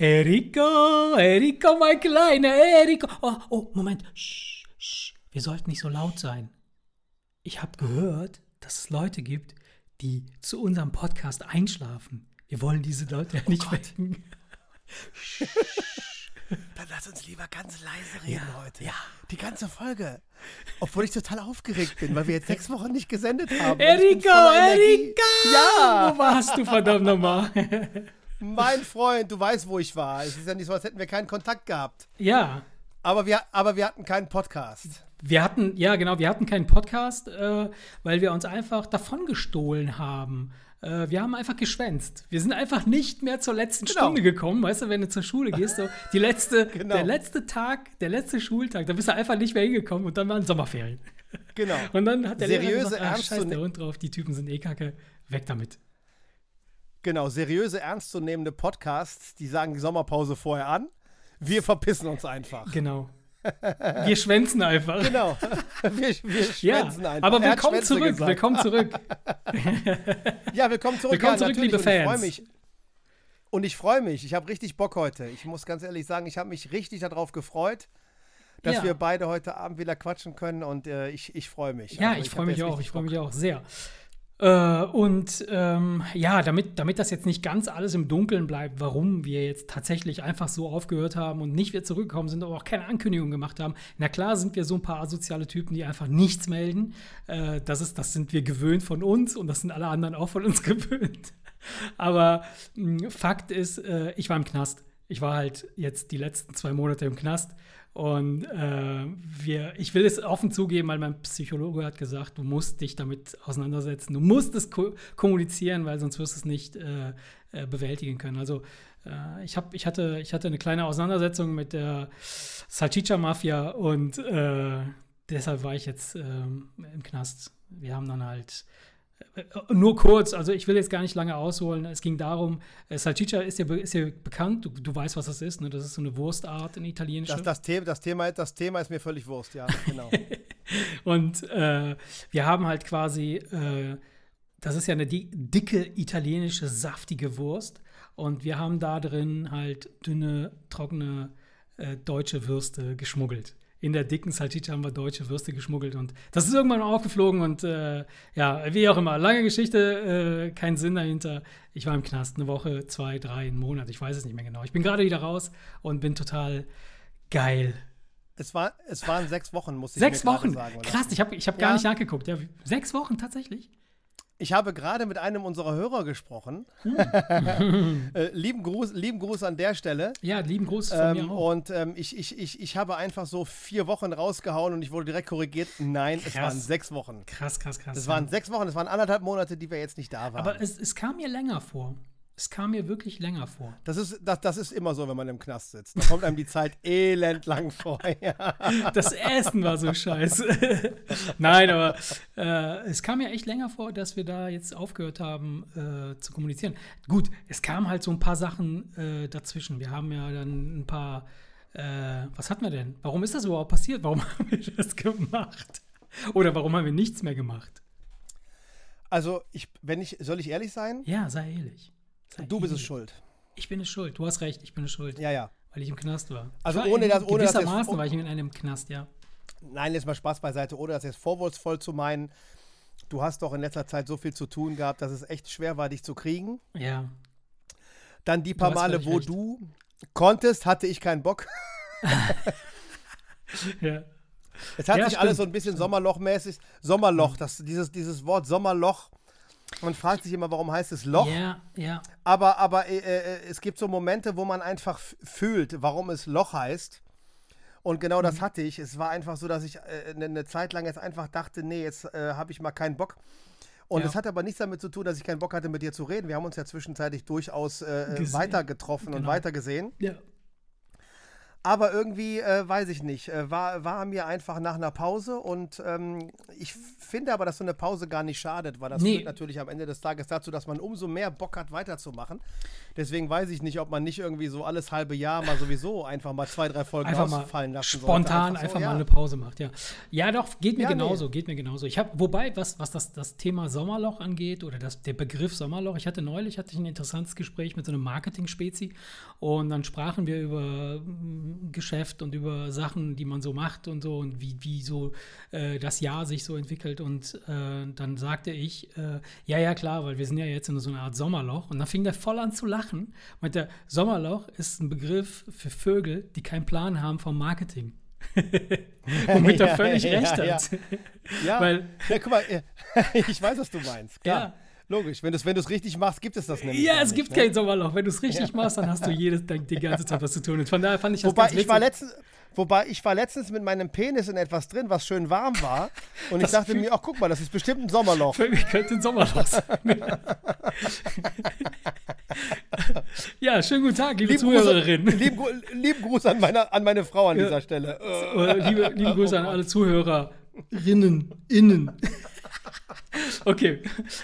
Erika, Erika, mein kleiner Erika. Oh, oh, Moment. Sch, sch, wir sollten nicht so laut sein. Ich habe gehört, dass es Leute gibt, die zu unserem Podcast einschlafen. Wir wollen diese Leute ja nicht wecken. Dann lass uns lieber ganz leise reden Ja, heute. ja. Die ganze Folge. Obwohl ich total aufgeregt bin, weil wir jetzt sechs Wochen nicht gesendet haben. Erika. Erika! Ja, Wo warst du verdammt nochmal? Mein Freund, du weißt, wo ich war. Es ist ja nicht so, als hätten wir keinen Kontakt gehabt. ja, Aber wir, aber wir hatten keinen Podcast. wir hatten, ja genau, wir hatten keinen Podcast, äh, weil wir uns einfach davon gestohlen haben. Äh, wir haben einfach geschwänzt. Wir sind einfach nicht mehr zur letzten Genau. Stunde gekommen. Weißt du, wenn du zur Schule gehst, so die letzte, Genau. der letzte Tag, der letzte Schultag, da bist du einfach nicht mehr hingekommen und dann waren Sommerferien. Genau. Und dann hat der Lehrer Seriöse, gesagt, ach, scheiß der Hund drauf, die Typen sind eh kacke, weg damit. Genau, seriöse, ernstzunehmende Podcasts, die sagen die Sommerpause vorher an. Wir verpissen uns einfach. Genau. Wir schwänzen einfach. Genau. Wir, wir Ja, schwänzen einfach. aber Er willkommen zurück, gesagt. willkommen zurück. Ja, willkommen zurück. Willkommen ja, zurück, liebe Und ich freue Fans. mich. Und ich freue mich. Ich habe richtig Bock heute. Ich muss ganz ehrlich sagen, ich habe mich richtig darauf gefreut, dass Ja. wir beide heute Abend wieder quatschen können und äh, ich, ich freue mich. Ja, Also, ich hab freue mich auch, ich freue mich auch sehr. Äh, und ähm, ja, damit, damit das jetzt nicht ganz alles im Dunkeln bleibt, warum wir jetzt tatsächlich einfach so aufgehört haben und nicht wieder zurückgekommen sind, aber auch keine Ankündigung gemacht haben. Na klar sind wir so ein paar asoziale Typen, die einfach nichts melden. Äh, das, ist, das sind wir gewöhnt von uns und das sind alle anderen auch von uns gewöhnt. Aber mh, Fakt ist, äh, ich war im Knast. Ich war halt jetzt die letzten zwei Monate im Knast. Und äh, wir, ich will es offen zugeben, weil mein Psychologe hat gesagt, du musst dich damit auseinandersetzen, du musst es ko kommunizieren, weil sonst wirst du es nicht äh, äh, bewältigen können. Also äh, ich, hab, ich, hatte, ich hatte eine kleine Auseinandersetzung mit der Salchicha-Mafia und äh, deshalb war ich jetzt ähm, im Knast. Wir haben dann halt nur kurz, also ich will jetzt gar nicht lange ausholen. Es ging darum, äh, Salchicha ist ja, ist ja bekannt, du, du weißt, was das ist, ne? Das ist so eine Wurstart in Italienisch. Das, das, Thema, das, Thema, das Thema ist mir völlig Wurst, ja, genau. Und äh, wir haben halt quasi, äh, das ist ja eine di dicke italienische, saftige Wurst. Und wir haben da drin halt dünne, trockene äh, deutsche Würste geschmuggelt. In der dicken Salchicha haben wir deutsche Würste geschmuggelt und das ist irgendwann aufgeflogen und äh, ja, wie auch immer, lange Geschichte, äh, kein Sinn dahinter. Ich war im Knast eine Woche, zwei, drei, einen Monat, ich weiß es nicht mehr genau. Ich bin gerade wieder raus und bin total geil. es, war, es waren sechs Wochen, muss ich Sechs Wochen. sagen. oder? Krass, ich habe ich hab gar Ja. nicht nachgeguckt. Ja, sechs Wochen tatsächlich. Ich habe gerade mit einem unserer Hörer gesprochen. Hm. äh, lieben, Gruß, lieben Gruß an der Stelle. Ja, lieben Gruß von Ähm, mir auch. und ähm, ich, ich, ich, ich habe einfach so vier Wochen rausgehauen und ich wurde direkt korrigiert. Nein, es Krass. waren sechs Wochen. Krass, krass, krass. Es waren sechs Wochen, es waren anderthalb Monate, die wir jetzt nicht da waren. Aber es, es kam mir länger vor. Es kam mir wirklich länger vor. das, ist, das, das ist immer so, wenn man im Knast sitzt. Da kommt einem die Zeit elend lang vor. Ja. Das Essen war so scheiße. Nein, aber äh, es kam mir echt länger vor, dass wir da jetzt aufgehört haben äh, zu kommunizieren. Gut, es kamen halt so ein paar Sachen äh, dazwischen. Wir haben ja dann ein paar. Äh, was hatten wir denn? Warum ist das überhaupt passiert? Warum haben wir das gemacht? Oder warum haben wir nichts mehr gemacht? Also, ich, wenn ich, soll ich ehrlich sein? Ja, sei ehrlich. Du bist es schuld. Ich bin es schuld. Du hast recht, ich bin es schuld. Ja, ja. Weil ich im Knast war. Also war ohne das- ohne das jetzt- Gewissermaßen war ich in einem Knast, ja. Nein, jetzt mal Spaß beiseite, ohne das jetzt vorwurfsvoll zu meinen. Du hast doch in letzter Zeit so viel zu tun gehabt, dass es echt schwer war, dich zu kriegen. Ja. Dann die paar Male, wo recht. du konntest, hatte ich keinen Bock. ja. Es hat Ja, sich alles stimmt, so ein bisschen Sommerlochmäßig. Sommerloch, das, dieses, dieses Wort Sommerloch. Man fragt sich immer, warum heißt es Loch? Ja, ja. Aber, aber äh, äh, es gibt so Momente, wo man einfach fühlt, warum es Loch heißt. Und genau Mhm. das hatte ich. Es war einfach so, dass ich äh, eine ne Zeit lang jetzt einfach dachte, nee, jetzt äh, habe ich mal keinen Bock. Und Ja. es hat aber nichts damit zu tun, dass ich keinen Bock hatte, mit dir zu reden. Wir haben uns ja zwischenzeitlich durchaus äh, äh, weiter getroffen und Genau. weiter gesehen. Ja. Aber irgendwie, äh, weiß ich nicht, äh, war, war mir einfach nach einer Pause und ähm, ich finde aber, dass so eine Pause gar nicht schadet, weil das Nee. führt natürlich am Ende des Tages dazu, dass man umso mehr Bock hat, weiterzumachen. Deswegen weiß ich nicht, ob man nicht irgendwie so alles halbe Jahr mal sowieso einfach mal zwei, drei Folgen einfach mal ausfallen lassen spontan sollte. einfach, so, mal ja. eine Pause macht, ja. Ja, doch, geht mir Ja, genauso, nee. geht mir genauso. Ich habe, wobei, was, was das, das Thema Sommerloch angeht oder das, der Begriff Sommerloch, ich hatte neulich hatte ich ein interessantes Gespräch mit so einem Marketing-Spezi und dann sprachen wir über mm, Geschäft und über Sachen, die man so macht und so und wie, wie so äh, das Jahr sich so entwickelt und äh, dann sagte ich, äh, ja, ja, klar, weil wir sind ja jetzt in so einer Art Sommerloch und dann fing der voll an zu lachen. Meinte, Sommerloch ist ein Begriff für Vögel, die keinen Plan haben vom Marketing. Womit er Ja, völlig ja, recht ja. hat. Ja, Weil- ja, guck mal, äh, ich weiß, was du meinst. Klar. Ja. Logisch, wenn du es wenn du's richtig machst, gibt es das nämlich. Ja, es nicht, gibt ne? kein Sommerloch. Wenn du es richtig machst, dann hast du jedes, die ganze Zeit was zu tun. Und von daher fand ich das Wobei ich, war letztens, wobei ich war letztens mit meinem Penis in etwas drin, was schön warm war. Und ich Das dachte fühl- mir, ach guck mal, das ist bestimmt ein Sommerloch. Für mich könnte ein Sommerloch sein. ja, schönen guten Tag, liebe Lieben Gruß, Zuhörerin. lieben, lieben Gruß an meine, an meine Frau an Ja. dieser Stelle. Liebe, liebe Grüße an alle Zuhörerinnen, innen. Okay,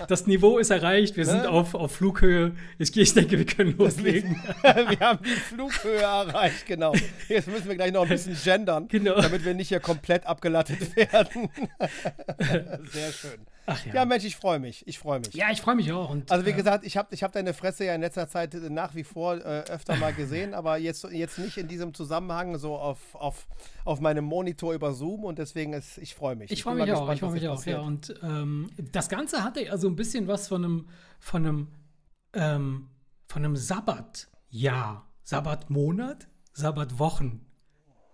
das Niveau ist erreicht. Wir sind Ne? auf, auf Flughöhe. Ich, ich denke, wir können loslegen. wir haben die Flughöhe erreicht, genau. Jetzt müssen wir gleich noch ein bisschen gendern, Genau. damit wir nicht hier komplett abgelattet werden. Sehr schön. Ach Ja, ja. Mensch, ich freue mich. Ich freue mich. Ja, ich freue mich auch. Und, Also wie äh, gesagt, ich habe ich hab deine Fresse ja in letzter Zeit nach wie vor äh, öfter mal gesehen, aber jetzt, jetzt nicht in diesem Zusammenhang so auf, auf, auf meinem Monitor über Zoom und deswegen ist, ich freue mich. Ich freue mich auch, ich freue mich auch, ja. Und ähm, das Ganze hatte also ein bisschen was von einem, von einem, ähm, von einem Sabbatjahr, Sabbatmonat, Sabbatwochen.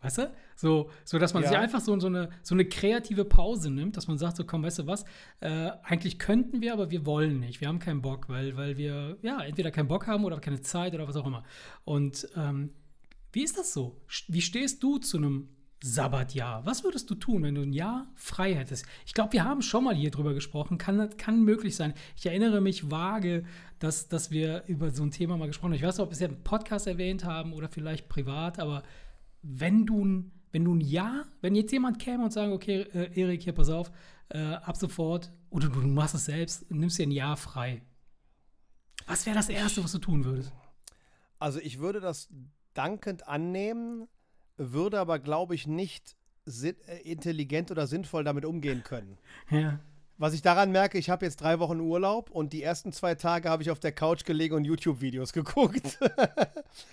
Weißt du? So, so dass man Ja. sich einfach so, so, eine, so eine kreative Pause nimmt, dass man sagt, so komm, weißt du was, äh, eigentlich könnten wir, aber wir wollen nicht. Wir haben keinen Bock, weil, weil wir ja entweder keinen Bock haben oder keine Zeit oder was auch immer. Und ähm, wie ist das so? Wie stehst du zu einem Sabbatjahr? Was würdest du tun, wenn du ein Jahr frei hättest? Ich glaube, wir haben schon mal hier drüber gesprochen. Kann, kann möglich sein. Ich erinnere mich vage, dass, dass wir über so ein Thema mal gesprochen haben. Ich weiß nicht, ob wir es ja im Podcast erwähnt haben oder vielleicht privat, aber wenn du ein, wenn du ein Jahr, wenn jetzt jemand käme und sagen, okay, äh, Erik, hier, pass auf, äh, ab sofort, oder du machst es selbst, nimmst dir ein Jahr frei. Was wäre das Erste, was du tun würdest? Also ich würde das dankend annehmen, würde aber, glaube ich, nicht äh, intelligent oder sinnvoll damit umgehen können. Ja. Was ich daran merke, ich habe jetzt drei Wochen Urlaub und die ersten zwei Tage habe ich auf der Couch gelegen und YouTube-Videos geguckt.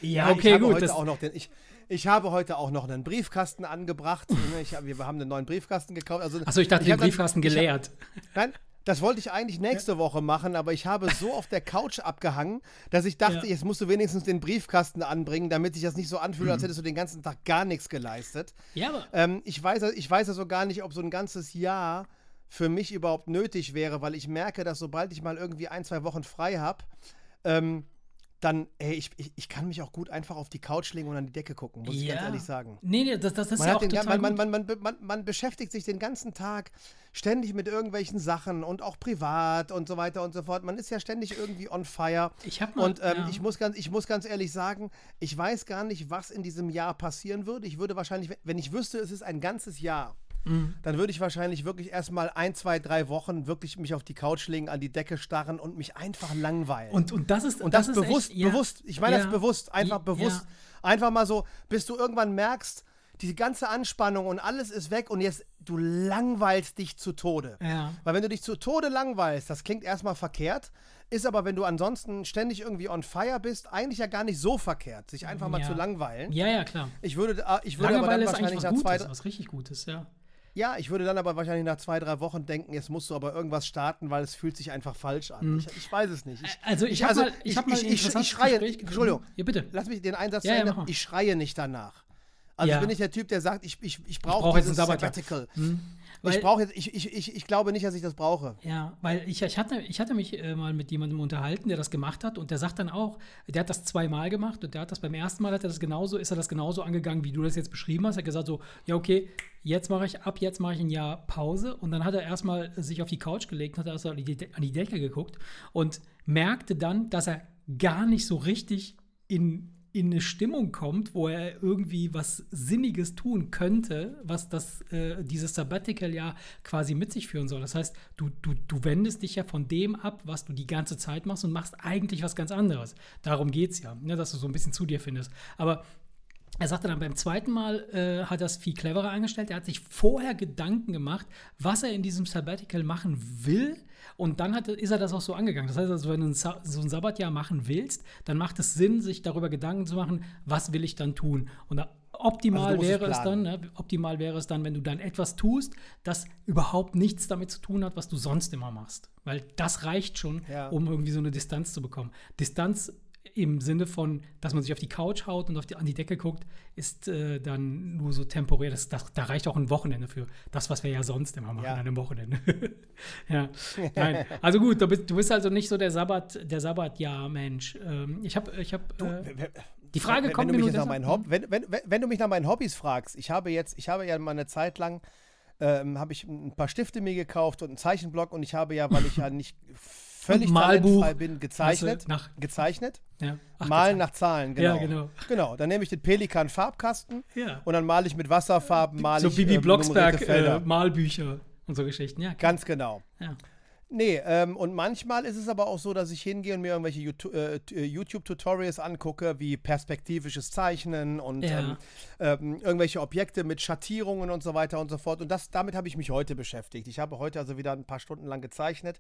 Ja, ich okay, habe gut. Heute Das, auch noch den, ich, ich habe heute auch noch einen Briefkasten angebracht. Ich, wir haben einen neuen Briefkasten gekauft. Also, achso, ich dachte, ich den hab dann- Briefkasten ich hab- geleert. Nein, das wollte ich eigentlich nächste Woche machen, aber ich habe so auf der Couch abgehangen, dass ich dachte, Ja. jetzt musst du wenigstens den Briefkasten anbringen, damit sich das nicht so anfühlt, Mhm. als hättest du den ganzen Tag gar nichts geleistet. Ja, aber Ähm, ich, weiß, ich weiß also gar nicht, ob so ein ganzes Jahr für mich überhaupt nötig wäre, weil ich merke, dass sobald ich mal irgendwie ein, zwei Wochen frei habe, ähm, dann, ey, ich, ich, ich kann mich auch gut einfach auf die Couch legen und an die Decke gucken, muss ich ganz ehrlich sagen. Nee, nee, das, das ist Man, ja auch den, total man, gut. man, man, man, man, man beschäftigt sich den ganzen Tag ständig mit irgendwelchen Sachen und auch privat und so weiter und so fort. Man ist ja ständig irgendwie on fire. Ich hab mal- und ähm, ja. ich, muss ganz, ich muss ganz ehrlich sagen, ich weiß gar nicht, was in diesem Jahr passieren würde. Ich würde wahrscheinlich, wenn ich wüsste, es ist ein ganzes Jahr, Mhm. dann würde ich wahrscheinlich wirklich erstmal ein, zwei, drei Wochen wirklich mich auf die Couch legen, an die Decke starren und mich einfach langweilen. Und, und das ist Und das, ist bewusst, echt, ja, bewusst. Ich meine ja, das bewusst, einfach ja, bewusst. Einfach mal so, bis du irgendwann merkst, die ganze Anspannung und alles ist weg und jetzt du langweilst dich zu Tode. Ja. Weil wenn du dich zu Tode langweilst, das klingt erstmal verkehrt, ist aber, wenn du ansonsten ständig irgendwie on fire bist, eigentlich ja gar nicht so verkehrt, sich einfach mal Ja. zu langweilen. Ja, ja, klar. Ich würde, äh, ich würde aber Langeweile dann ist eigentlich wahrscheinlich was nach zwei, Gutes, was richtig Gutes, ja. Ja, ich würde dann aber wahrscheinlich nach zwei, drei Wochen denken, jetzt musst du aber irgendwas starten, weil es fühlt sich einfach falsch an. Ich, ich weiß es nicht. Ich, Also ich habe mal, ich, hab mal ich, ich, ich, interessantes schreie, Entschuldigung, Ja, bitte. lass mich den Einsatz Ja, ja, mal. Ich schreie nicht danach. Also Ja. ich bin nicht der Typ, der sagt, ich, ich, ich brauche brauch dieses ein Sabbatjahr. Weil- ich brauche jetzt, ich, ich, ich, ich glaube nicht, dass ich das brauche. Ja, weil ich, ich, hatte, ich hatte mich äh, mal mit jemandem unterhalten, der das gemacht hat und der sagt dann auch, der hat das zweimal gemacht und der hat das beim ersten Mal hat er das genauso, ist er das genauso angegangen, wie du das jetzt beschrieben hast. Er hat gesagt so, ja okay, jetzt mache ich, ab jetzt mache ich ein Jahr Pause und dann hat er erstmal sich auf die Couch gelegt, hat erst an die, De- an die Decke geguckt und merkte dann, dass er gar nicht so richtig in in eine Stimmung kommt, wo er irgendwie was Sinniges tun könnte, was das, äh, dieses Sabbatical ja quasi mit sich führen soll. Das heißt, du, du, du wendest dich ja von dem ab, was du die ganze Zeit machst und machst eigentlich was ganz anderes. Darum geht es ja, ne, dass du so ein bisschen zu dir findest. Aber er sagte dann beim zweiten Mal, äh, hat er es viel cleverer angestellt. Er hat sich vorher Gedanken gemacht, was er in diesem Sabbatical machen will. Und dann hat, ist er das auch so angegangen. Das heißt also, wenn du so ein Sabbatjahr machen willst, dann macht es Sinn, sich darüber Gedanken zu machen, was will ich dann tun. Und da, optimal also wäre es dann, ne, optimal wäre es dann, wenn du dann etwas tust, das überhaupt nichts damit zu tun hat, was du sonst immer machst. Weil das reicht schon, ja. um irgendwie so eine Distanz zu bekommen. Distanz im Sinne von, dass man sich auf die Couch haut und auf die, an die Decke guckt, ist äh, dann nur so temporär. Das, das, da reicht auch ein Wochenende für. Das, was wir ja sonst immer machen ja. an einem Wochenende. ja, nein. Also gut, du bist, du bist also nicht so der Sabbat, der Sabbat-Jahr-Mensch. Ähm, ich habe, ich habe. Äh, die Frage wenn, kommt wenn mir nur nach Hob wenn, wenn, wenn, du mich nach meinen Hobbys fragst, ich habe jetzt, ich habe ja mal eine Zeit lang, ähm, habe ich ein paar Stifte mir gekauft und einen Zeichenblock und ich habe ja, weil ich ja nicht völlig Malbuch bin, gezeichnet. Nach, gezeichnet. Ja. Ach, Malen nach Zahlen, genau. Ja, genau. Genau, dann nehme ich den Pelikan Farbkasten ja. und dann male ich mit Wasserfarben, male so ich So Bibi ähm, Blocksberg äh, Malbücher und so Geschichten, ja. Ganz genau. Ja. Nee, ähm, und manchmal ist es aber auch so, dass ich hingehe und mir irgendwelche äh, äh, YouTube-Tutorials angucke, wie perspektivisches Zeichnen und ja. ähm, ähm, irgendwelche Objekte mit Schattierungen und so weiter und so fort. Und das, damit habe ich mich heute beschäftigt. Ich habe heute also wieder ein paar Stunden lang gezeichnet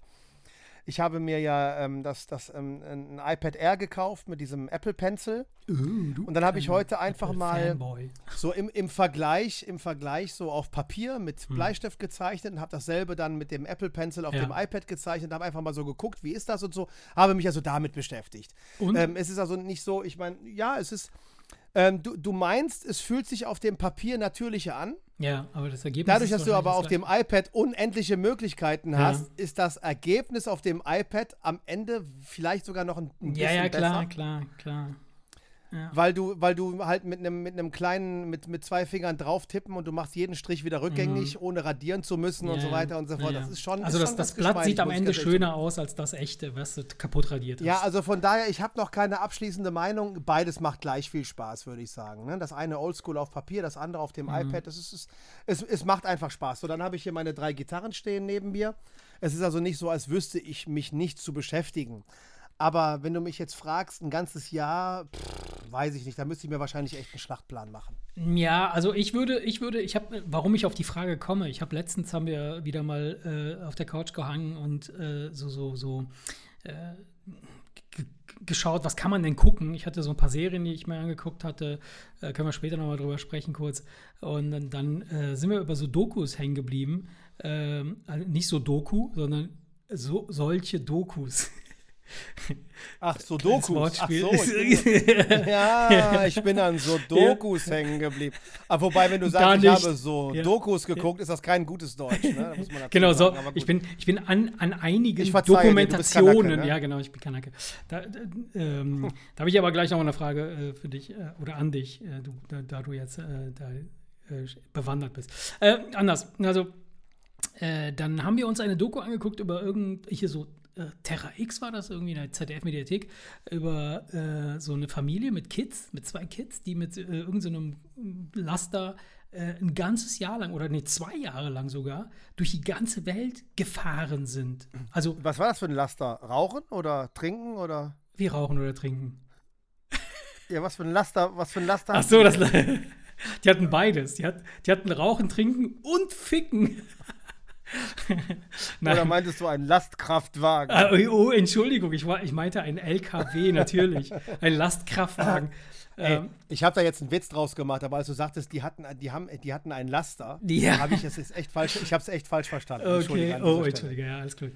ich habe mir ja ähm, das, das, ähm, ein iPad Air gekauft mit diesem Apple Pencil. Uh, und dann habe ich heute einfach mal Fanboy. so im, im Vergleich, im Vergleich so auf Papier mit Hm. Bleistift gezeichnet und habe dasselbe dann mit dem Apple Pencil auf Ja. dem iPad gezeichnet, habe einfach mal so geguckt, wie ist das und so, habe mich also damit beschäftigt. Ähm, es ist also nicht so, ich meine, ja, es ist, ähm, du, du meinst, es fühlt sich auf dem Papier natürlicher an. ja, aber das Ergebnis Dadurch, dass du aber auf dem iPad unendliche Möglichkeiten Ja. hast, ist das Ergebnis auf dem iPad am Ende vielleicht sogar noch ein, ein bisschen Ja, ja, klar, besser. klar, klar. Ja. Weil du, weil du halt mit einem mit einem kleinen, mit, mit zwei Fingern drauf tippen und du machst jeden Strich wieder rückgängig, ohne radieren zu müssen und Mhm. Ja, so weiter und so fort. ja. Das ist schon. Also ist das, schon das Blatt sieht am Ende schöner aus als das echte, was du kaputt radiert hast. Ja, also von daher, ich habe noch keine abschließende Meinung. Beides macht gleich viel Spaß, würde ich sagen. Ne? Das eine Oldschool auf Papier, das andere auf dem Mhm. iPad. Das ist, es, es, es macht einfach Spaß. So, dann habe ich hier meine drei Gitarren stehen neben mir. Es ist also nicht so, als wüsste ich mich nicht zu beschäftigen. Aber wenn du mich jetzt fragst, ein ganzes Jahr, pff, weiß ich nicht, da müsste ich mir wahrscheinlich echt einen Schlachtplan machen. Ja, also ich würde, ich würde, ich habe, warum ich auf die Frage komme, ich habe letztens haben wir wieder mal äh, auf der Couch gehangen und äh, so, so, so äh, geschaut, was kann man denn gucken? Ich hatte so ein paar Serien, die ich mir angeguckt hatte, äh, können wir später nochmal drüber sprechen kurz. Und dann, dann äh, sind wir über so Dokus hängen geblieben. Ähm, also nicht so Doku, sondern so, solche Dokus. Ach, so Kleines Dokus. Ach so, ich bin, ja, ich bin an so Dokus hängen geblieben. Aber wobei, wenn du Da sagst, ich nicht. habe so Ja. Dokus geguckt, ist das kein gutes Deutsch. Ne? Genau, so. Ich bin, ich bin an, an einigen verzeihe dir, Dokumentationen. ne? Ja, genau, ich bin Kanake. Da, da, ähm, da habe ich aber gleich noch eine Frage äh, für dich äh, oder an dich, äh, du, da, da du jetzt äh, da, äh, bewandert bist. Äh, anders. Also, äh, dann haben wir uns eine Doku angeguckt über irgend, hier so äh, Terra X war das irgendwie in der ZDF-Mediathek, über äh, so eine Familie mit Kids, mit zwei Kids, die mit äh, irgendeinem Laster äh, ein ganzes Jahr lang oder nee, zwei Jahre lang sogar durch die ganze Welt gefahren sind. Also Was war das für ein Laster? Rauchen oder trinken oder? wie rauchen oder trinken. Ja, was für ein Laster, was für ein Laster? Ach so, das, die hatten beides. Die, hat, die hatten Rauchen, Trinken und Ficken. Oder meintest du einen Lastkraftwagen? Ah, oh, Entschuldigung, ich, war, ich meinte ein LKW natürlich. Ein Lastkraftwagen. Ey, ähm, ich habe da jetzt einen Witz draus gemacht, aber als du sagtest, die hatten, die haben, die hatten einen Laster, Ja. habe ich es ist echt falsch, ich habe es echt falsch verstanden. Okay, an oh. Entschuldige, ja, alles gut.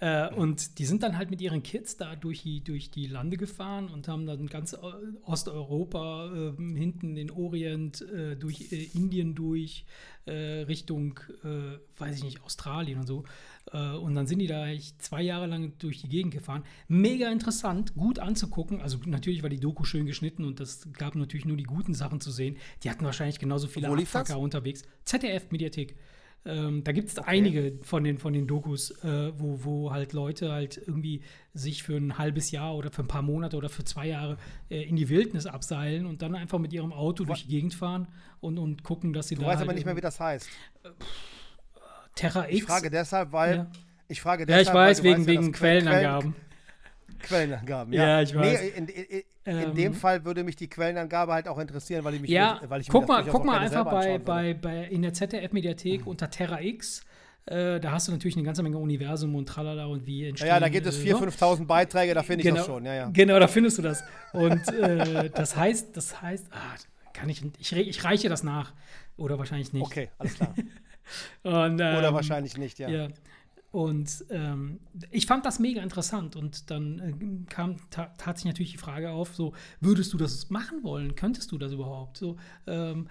Äh, und die sind dann halt mit ihren Kids da durch die, durch die Lande gefahren und haben dann ganz Osteuropa, äh, hinten den Orient, äh, durch äh, Indien durch, äh, Richtung, äh, weiß ich nicht, Australien und so. Äh, und dann sind die da echt zwei Jahre lang durch die Gegend gefahren. Mega interessant, gut anzugucken. Also natürlich war die Doku schön geschnitten und das gab natürlich nur die guten Sachen zu sehen. Die hatten wahrscheinlich genauso viele? Abfucker unterwegs. ZDF-Mediathek. Ähm, da gibt es einige von den, von den Dokus, äh, wo, wo halt Leute halt irgendwie sich für ein halbes Jahr oder für ein paar Monate oder für zwei Jahre äh, in die Wildnis abseilen und dann einfach mit ihrem Auto durch die Gegend fahren und, und gucken, dass sie Du da. weißt halt aber nicht mehr, wie das heißt. Terra X. Ich frage deshalb, weil. Ja. Ich frage ja, deshalb, ich weiß, wegen, weißt ja, wegen Quellen- Quellenangaben. Quellenangaben, Ja, ja. ich weiß. Nee, in, in, in, Ähm, dem Fall würde mich die Quellenangabe halt auch interessieren, weil ich mich Ja, weil ich mir guck das mal, guck mal einfach bei, bei, bei in der ZDF-Mediathek unter Terra X. Äh, da hast du natürlich eine ganze Menge Universum und tralala und wie Ja, entstehen. ja, da gibt es äh, 4.000, so. 5.000 Beiträge, da finde ich genau, das schon, ja, ja. Genau, da findest du das. Und äh, das heißt, das heißt, ah, kann ich, ich, ich reiche das nach. Oder wahrscheinlich nicht. Okay, alles klar. Und, ähm, Oder wahrscheinlich nicht, ja. Ja. Und ähm, ich fand das mega interessant und dann äh, kam, ta tat sich natürlich die Frage auf, so, würdest du das machen wollen? Könntest du das überhaupt? So, ähm,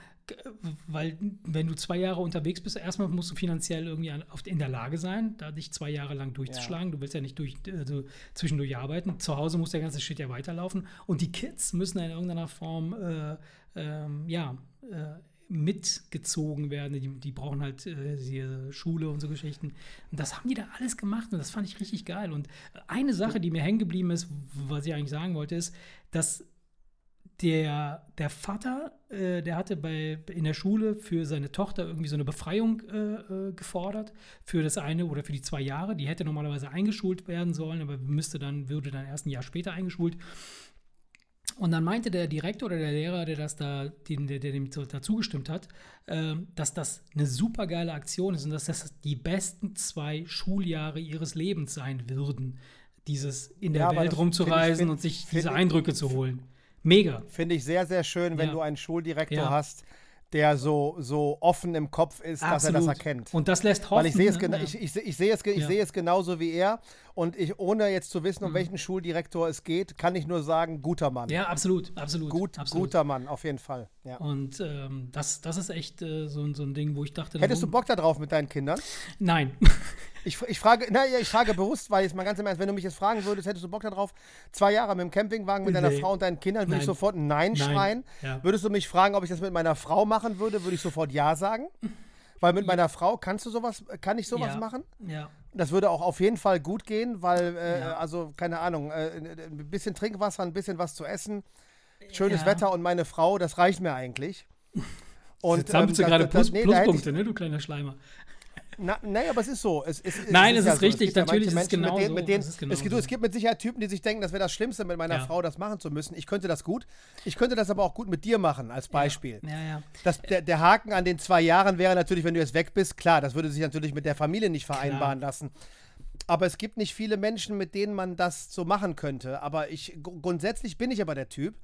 weil, wenn du zwei Jahre unterwegs bist, erstmal musst du finanziell irgendwie in der Lage sein, da dich zwei Jahre lang durchzuschlagen. Du willst ja nicht durch, äh, so zwischendurch arbeiten. Zu Hause muss der ganze Shit ja weiterlaufen. Und die Kids müssen in irgendeiner Form, äh, ähm, ja, äh, mitgezogen werden. Die, die brauchen halt äh, Schule und so Geschichten. Und das haben die da alles gemacht und das fand ich richtig geil. Und eine Sache, die mir hängen geblieben ist, was ich eigentlich sagen wollte, ist, dass der, der Vater, äh, der hatte bei, in der Schule für seine Tochter irgendwie so eine Befreiung äh, äh, gefordert für das eine oder für die zwei Jahre. Die hätte normalerweise eingeschult werden sollen, aber müsste dann, würde dann erst ein Jahr später eingeschult. Und dann meinte der Direktor oder der Lehrer, der das da, dem, der, der dem dazu gestimmt hat, ähm, dass das eine super geile Aktion ist und dass das die besten zwei Schuljahre ihres Lebens sein würden, dieses in der Ja, Welt rumzureisen find und sich diese Eindrücke zu holen. Mega. Finde ich sehr, sehr schön, wenn Ja. du einen Schuldirektor Ja. hast, der so, so offen im Kopf ist, dass er das Absolut. erkennt. Und das lässt hoffen. Weil ich sehe es, ne? Ja. ich, ich, ich sehe es, ich Ja. sehe es genauso wie er. Und ich, ohne jetzt zu wissen, um Mhm. welchen Schuldirektor es geht, kann ich nur sagen, guter Mann. ja, absolut, absolut. Gut, absolut. guter Mann, auf jeden Fall. Ja. Und ähm, das, das ist echt äh, so, ein- so ein Ding, wo ich dachte, Hättest du Bock darauf mit deinen Kindern? Nein. Ich, ich frage, naja, ich frage bewusst, weil jetzt mal ganz im Ernst, wenn du mich jetzt fragen würdest, hättest du Bock darauf, zwei Jahre mit dem Campingwagen mit deiner Nee. Frau und deinen Kindern, würde ich Nein. sofort Nein, Nein. schreien. Ja. Würdest du mich fragen, ob ich das mit meiner Frau machen würde, würde ich sofort Ja sagen. Weil mit meiner Frau kannst du sowas, kann ich sowas Ja. machen? ja. Das würde auch auf jeden Fall gut gehen, weil, äh, Ja. also, keine Ahnung, äh, ein bisschen Trinkwasser, ein bisschen was zu essen, schönes. Wetter und meine Frau, das reicht mir eigentlich. Und, Jetzt sammelst du da- gerade Plus, nee, Pluspunkte, ne, du kleiner Schleimer. Na, nee, aber es ist so. Es, es, Nein, es es ja ist so. richtig. Natürlich ist es Menschen, mit denen, mit denen, Es ist es, gibt, genauso. es gibt mit Sicherheit Typen, die sich denken, das wäre das Schlimmste, mit meiner Ja. Frau das machen zu müssen. Ich könnte das gut. Ich könnte das aber auch gut mit dir machen, als Beispiel. Ja, ja. Das, der, der Haken an den zwei Jahren wäre natürlich, wenn du jetzt weg bist, klar, das würde sich natürlich mit der Familie nicht vereinbaren lassen. Aber es gibt nicht viele Menschen, mit denen man das so machen könnte. Aber ich gr- grundsätzlich bin ich aber der Typ,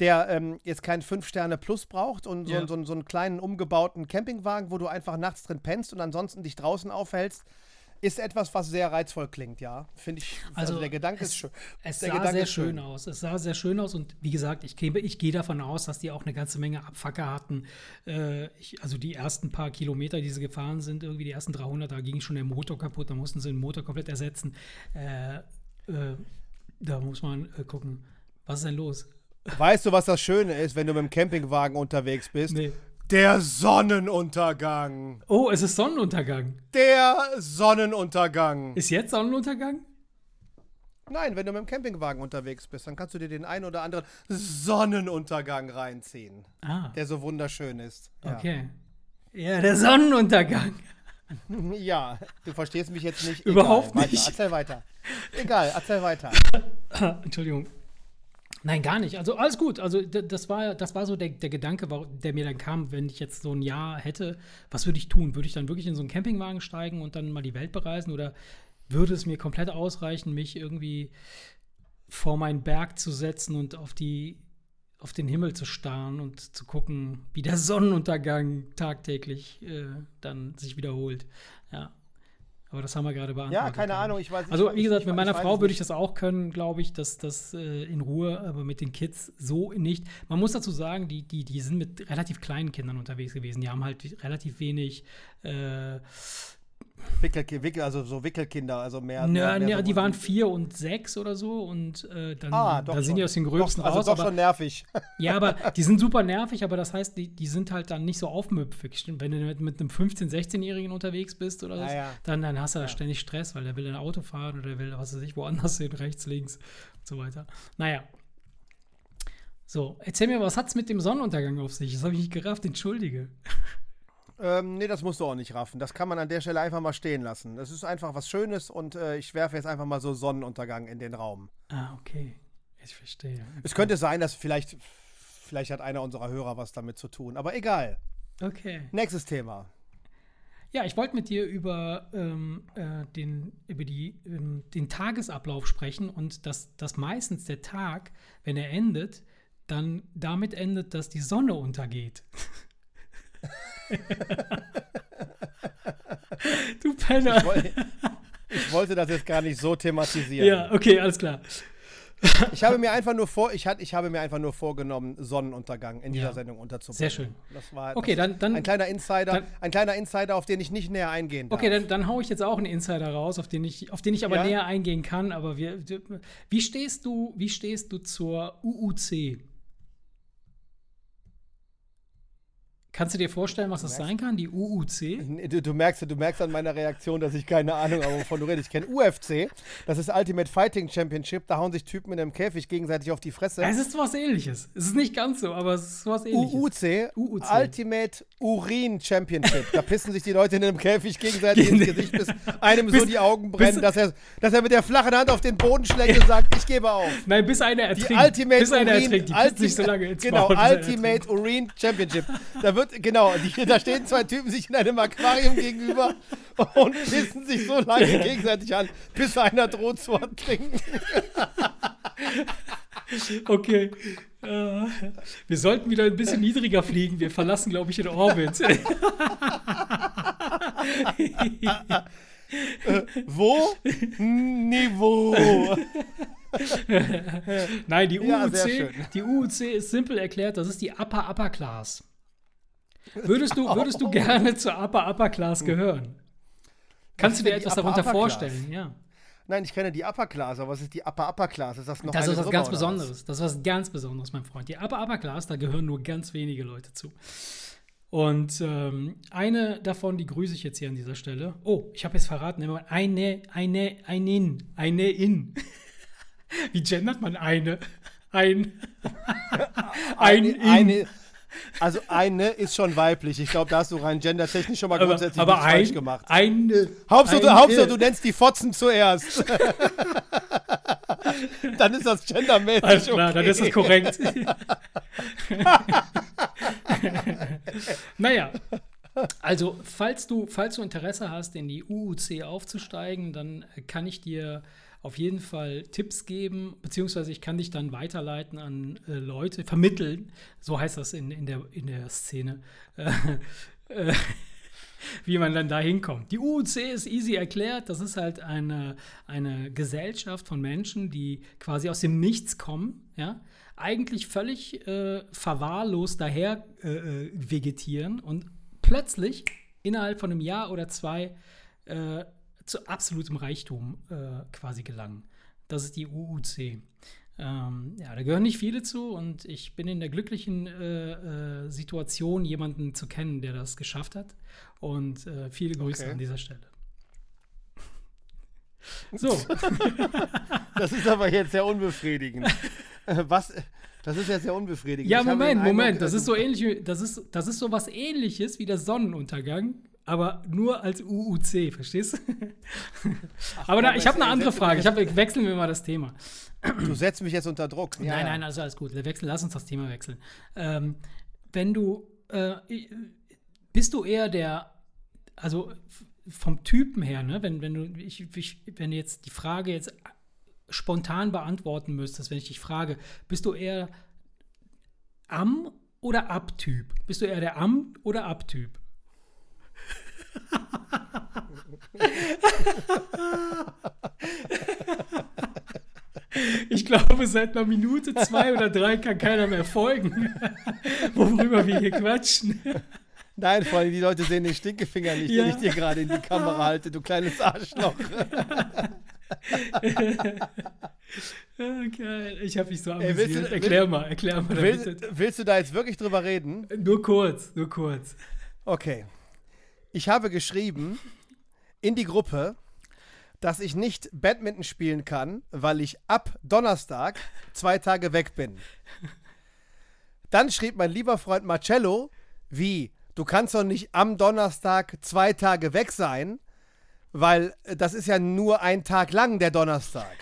der ähm, jetzt keinen 5-Sterne-Plus braucht und so, Ja. so, so einen kleinen umgebauten Campingwagen, wo du einfach nachts drin pennst und ansonsten dich draußen aufhältst, ist etwas, was sehr reizvoll klingt, ja. Finde ich, also, der Gedanke es, ist schön. Es Der sah Gedanke sehr schön schön. aus. Es sah sehr schön aus und wie gesagt, ich, gehe- ich gehe davon aus, dass die auch eine ganze Menge Abfacker hatten. Äh, ich, also die ersten paar Kilometer, die sie gefahren sind, irgendwie die ersten 300, da ging schon der Motor kaputt, da mussten sie den Motor komplett ersetzen. Äh, äh, da muss man äh, gucken, was ist denn los? Weißt du, was das Schöne ist, wenn du mit dem Campingwagen unterwegs bist? Nee. Der Sonnenuntergang. Oh, es ist Sonnenuntergang. Der Sonnenuntergang. Ist jetzt Sonnenuntergang? Nein, wenn du mit dem Campingwagen unterwegs bist, dann kannst du dir den einen oder anderen Sonnenuntergang reinziehen, Ah, der so wunderschön ist. Ja. okay. Ja, der Sonnenuntergang. Ja, du verstehst mich jetzt nicht. Überhaupt Egal, nicht. Weiter, erzähl weiter. Egal, erzähl weiter. Entschuldigung. Nein, gar nicht. Also alles gut. Also das war, das war so der, der Gedanke, der mir dann kam, wenn ich jetzt so ein Jahr hätte, was würde ich tun? Würde ich dann wirklich in so einen Campingwagen steigen und dann mal die Welt bereisen? Oder würde es mir komplett ausreichen, mich irgendwie vor meinen Berg zu setzen und auf die auf den Himmel zu starren und zu gucken, wie der Sonnenuntergang tagtäglich äh, dann sich wiederholt. Ja. Aber das haben wir gerade beantwortet. Ja, keine. Ahnung, ich weiß ich Also, wie gesagt, ich mit meiner Frau würde ich nicht. das auch können, glaube ich, dass das äh, in Ruhe, aber mit den Kids so nicht. Man muss dazu sagen, die, die, die sind mit relativ kleinen Kindern unterwegs gewesen. Die haben halt relativ wenig, äh, Wickel, Wickel, also so Wickelkinder, also mehr. Ja, mehr, so die waren vier und sechs oder so und äh, dann Ah, doch da sind die aus den Gröbsten doch, also raus. doch aber, schon nervig. ja, aber die sind super nervig, aber das heißt, die, die sind halt dann nicht so aufmüpfig. Wenn du mit, mit einem 15-, 16-Jährigen unterwegs bist oder so, Ja, ja. Dann, dann hast du da ständig Stress, weil der will ein Auto fahren oder der will, was weiß ich, woanders hin, rechts, links und so weiter. Naja. So, erzähl mir, was hat's mit dem Sonnenuntergang auf sich? Das habe ich nicht gerafft, entschuldige. Ähm, nee, das musst du auch nicht raffen. Das kann man an der Stelle einfach mal stehen lassen. Das ist einfach was Schönes und äh, ich werfe jetzt einfach mal so Sonnenuntergang in den Raum. Ah, okay. Ich verstehe. Es könnte sein, dass vielleicht, vielleicht hat einer unserer Hörer was damit zu tun. Aber egal. Okay. Nächstes Thema. Ja, ich wollte mit dir über, ähm, äh, den, über die, ähm, den Tagesablauf sprechen und dass, dass meistens der Tag, wenn er endet, dann damit endet, dass die Sonne untergeht. du Penner. Ich, woll- ich wollte das jetzt gar nicht so thematisieren. Ja, okay, alles klar. Ich habe mir einfach nur vor, ich, hat, ich habe mir einfach nur vorgenommen, Sonnenuntergang in dieser Ja. Sendung unterzubringen. Sehr schön. Das war Okay, das dann- dann- ein kleiner Insider, dann- ein kleiner Insider, auf den ich nicht näher eingehen darf. Okay, dann, dann haue ich jetzt auch einen Insider raus, auf den ich, auf den ich aber Ja? näher eingehen kann. Aber wir, wie stehst du, wie stehst du zur UUC? Kannst du dir vorstellen, was das sein kann, die UUC? Du, du, merkst, du merkst an meiner Reaktion, dass ich keine Ahnung habe, wovon du redest. Ich kenne UFC, das ist Ultimate Fighting Championship, da hauen sich Typen in einem Käfig gegenseitig auf die Fresse. Es ist was ähnliches. Es ist nicht ganz so, aber es ist was ähnliches. UUC, UUC. Ultimate Urin Championship. Da pissen sich die Leute in einem Käfig gegenseitig ins Gesicht, bis einem so Bis- die Augen brennen, dass er, dass er mit der flachen Hand auf den Boden schlägt und sagt, ich gebe auf. Nein, bis einer Die ertrinkt. Ultimate bis einer Urin, ertrinkt. Die pisst nicht so lange ins genau, Ultimate Urin Championship. Da wird, genau, die, da stehen zwei Typen sich in einem Aquarium gegenüber und pissen sich so lange gegenseitig an, bis einer droht zu ertrinken. Okay. Äh, wir sollten wieder ein bisschen niedriger fliegen. Wir verlassen, glaube ich, den Orbit. Wo? Niveau. Nein, die Ja, UUC, schön. die UUC ist simpel erklärt, das ist die Upper Upper Class. Würdest du, würdest du gerne zur Upper Upper Class gehören? Kannst du dir etwas Upper darunter Upper Class? vorstellen? Ja. Nein, ich kenne die Upper Class, aber was ist die Upper Upper Class? Ist das noch Das eine ist was drüber, ganz Besonderes. Das ist was ganz Besonderes, mein Freund. Die Upper Upper Class, da gehören nur ganz wenige Leute zu. Und ähm, eine davon, die grüße ich jetzt hier an dieser Stelle. Oh, ich habe jetzt verraten, immer eine, eine, einen, eine in. Wie gendert man eine? Ein. ein Eine, in. eine, also eine ist schon weiblich. Ich glaube, da hast du rein gendertechnisch schon mal aber grundsätzlich aber nichts ein, falsch gemacht. Eine. Hauptsache, du, eine. Hauptsache, du nennst die Fotzen zuerst. Dann ist das gendermäßig Alles klar, dann ist das okay. korrekt. naja, also falls du, falls du Interesse hast, in die UUC aufzusteigen, dann kann ich dir auf jeden Fall Tipps geben, beziehungsweise ich kann dich dann weiterleiten an äh, Leute, vermitteln, so heißt das in, in, der, in der Szene, äh, äh, wie man dann da hinkommt. Die UUC ist easy erklärt, das ist halt eine, eine Gesellschaft von Menschen, die quasi aus dem Nichts kommen, ja, eigentlich völlig äh, verwahrlost daher äh, äh, vegetieren und plötzlich innerhalb von einem Jahr oder zwei zu absolutem Reichtum äh, quasi gelangen. Das ist die UUC. Ähm, ja, da gehören nicht viele zu und ich bin in der glücklichen äh, äh, Situation, jemanden zu kennen, der das geschafft hat. Und äh, viele Grüße Okay. an dieser Stelle. So, Das ist aber jetzt sehr unbefriedigend. Äh, Was? Das ist ja sehr unbefriedigend. ja, Moment, Moment. Das äh, ist so ähnlich, das ist, das ist so was ähnliches wie der Sonnenuntergang, aber nur als UUC, verstehst du? aber da, ich habe eine andere Frage. Ich hab, wechseln wir mal das Thema. Du setzt mich jetzt unter Druck. Ja, nein, nein, also alles gut. Wechseln, lass uns das Thema wechseln. Ähm, wenn du, äh, bist du eher der, also vom Typen her, ne, wenn, wenn du, ich, ich, wenn du jetzt die Frage jetzt spontan beantworten müsstest, wenn ich dich frage, bist du eher Am- oder Ab-Typ? Bist du eher der Am- oder Ab-Typ? Ich glaube, seit einer Minute, zwei oder drei kann keiner mehr folgen, worüber wir hier quatschen. Nein, vor allem die Leute sehen den Stinkefinger nicht, Ja. den ich dir gerade in die Kamera halte, du kleines Arschloch. Ah, geil. Ich habe mich so Ey, amüsiert. willst du- erklär mal, erklär mal. Willst, willst du da jetzt wirklich drüber reden? Nur kurz, nur kurz. Okay. Ich habe geschrieben in die Gruppe, dass ich nicht Badminton spielen kann, weil ich ab Donnerstag zwei Tage weg bin. Dann schrieb mein lieber Freund Marcello, wie, du kannst doch nicht am Donnerstag zwei Tage weg sein, weil äh, das ist ja nur ein Tag lang, der Donnerstag.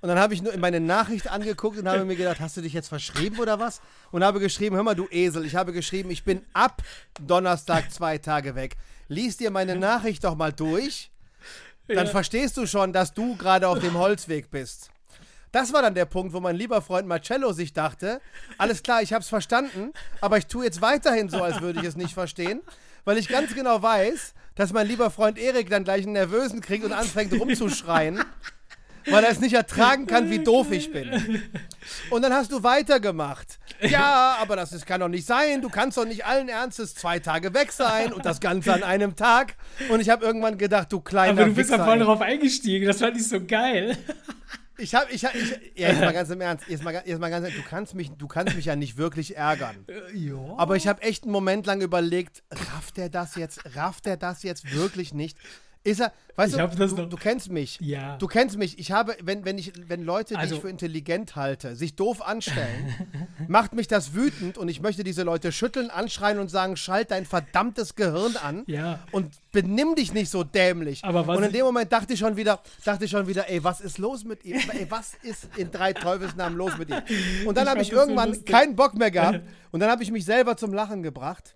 Und dann habe ich nur in meine Nachricht angeguckt und habe mir gedacht, hast du dich jetzt verschrieben oder was? Und habe geschrieben, hör mal, du Esel, ich habe geschrieben, ich bin ab Donnerstag zwei Tage weg. Lies dir meine Nachricht doch mal durch. Dann Ja. verstehst du schon, dass du gerade auf dem Holzweg bist. Das war dann der Punkt, wo mein lieber Freund Marcello sich dachte, alles klar, ich hab's verstanden, aber ich tue jetzt weiterhin so, als würde ich es nicht verstehen, weil ich ganz genau weiß, dass mein lieber Freund Erik dann gleich einen Nervösen kriegt und anfängt rumzuschreien, weil er es nicht ertragen kann, wie doof ich bin. Und dann hast du weitergemacht. Ja, aber das ist, kann doch nicht sein. Du kannst doch nicht allen Ernstes zwei Tage weg sein und das Ganze an einem Tag. Und ich habe irgendwann gedacht, du kleiner Aber du bist ja voll ey. darauf eingestiegen. Das fand ich so geil. Ich habe, ich, hab, ich, ja, jetzt mal ganz im Ernst, jetzt mal, jetzt mal ganz, du kannst mich, du kannst mich ja nicht wirklich ärgern. ja. Aber ich habe echt einen Moment lang überlegt, rafft er das jetzt, rafft er das jetzt wirklich nicht? Ist er, weißt Ich du, du, noch- du kennst mich. Ja. Du kennst mich. Ich habe, wenn, wenn, ich, wenn Leute, die Also- ich für intelligent halte, sich doof anstellen, macht mich das wütend und ich möchte diese Leute schütteln, anschreien und sagen, schalt dein verdammtes Gehirn an Ja. und benimm dich nicht so dämlich. Aber was und in dem Moment dachte ich schon wieder, dachte ich schon wieder, ey, was ist los mit ihm? Ey, was ist in drei Teufelsnamen los mit ihm? Und dann habe ich so irgendwann lustig. keinen Bock mehr gehabt und dann habe ich mich selber zum Lachen gebracht.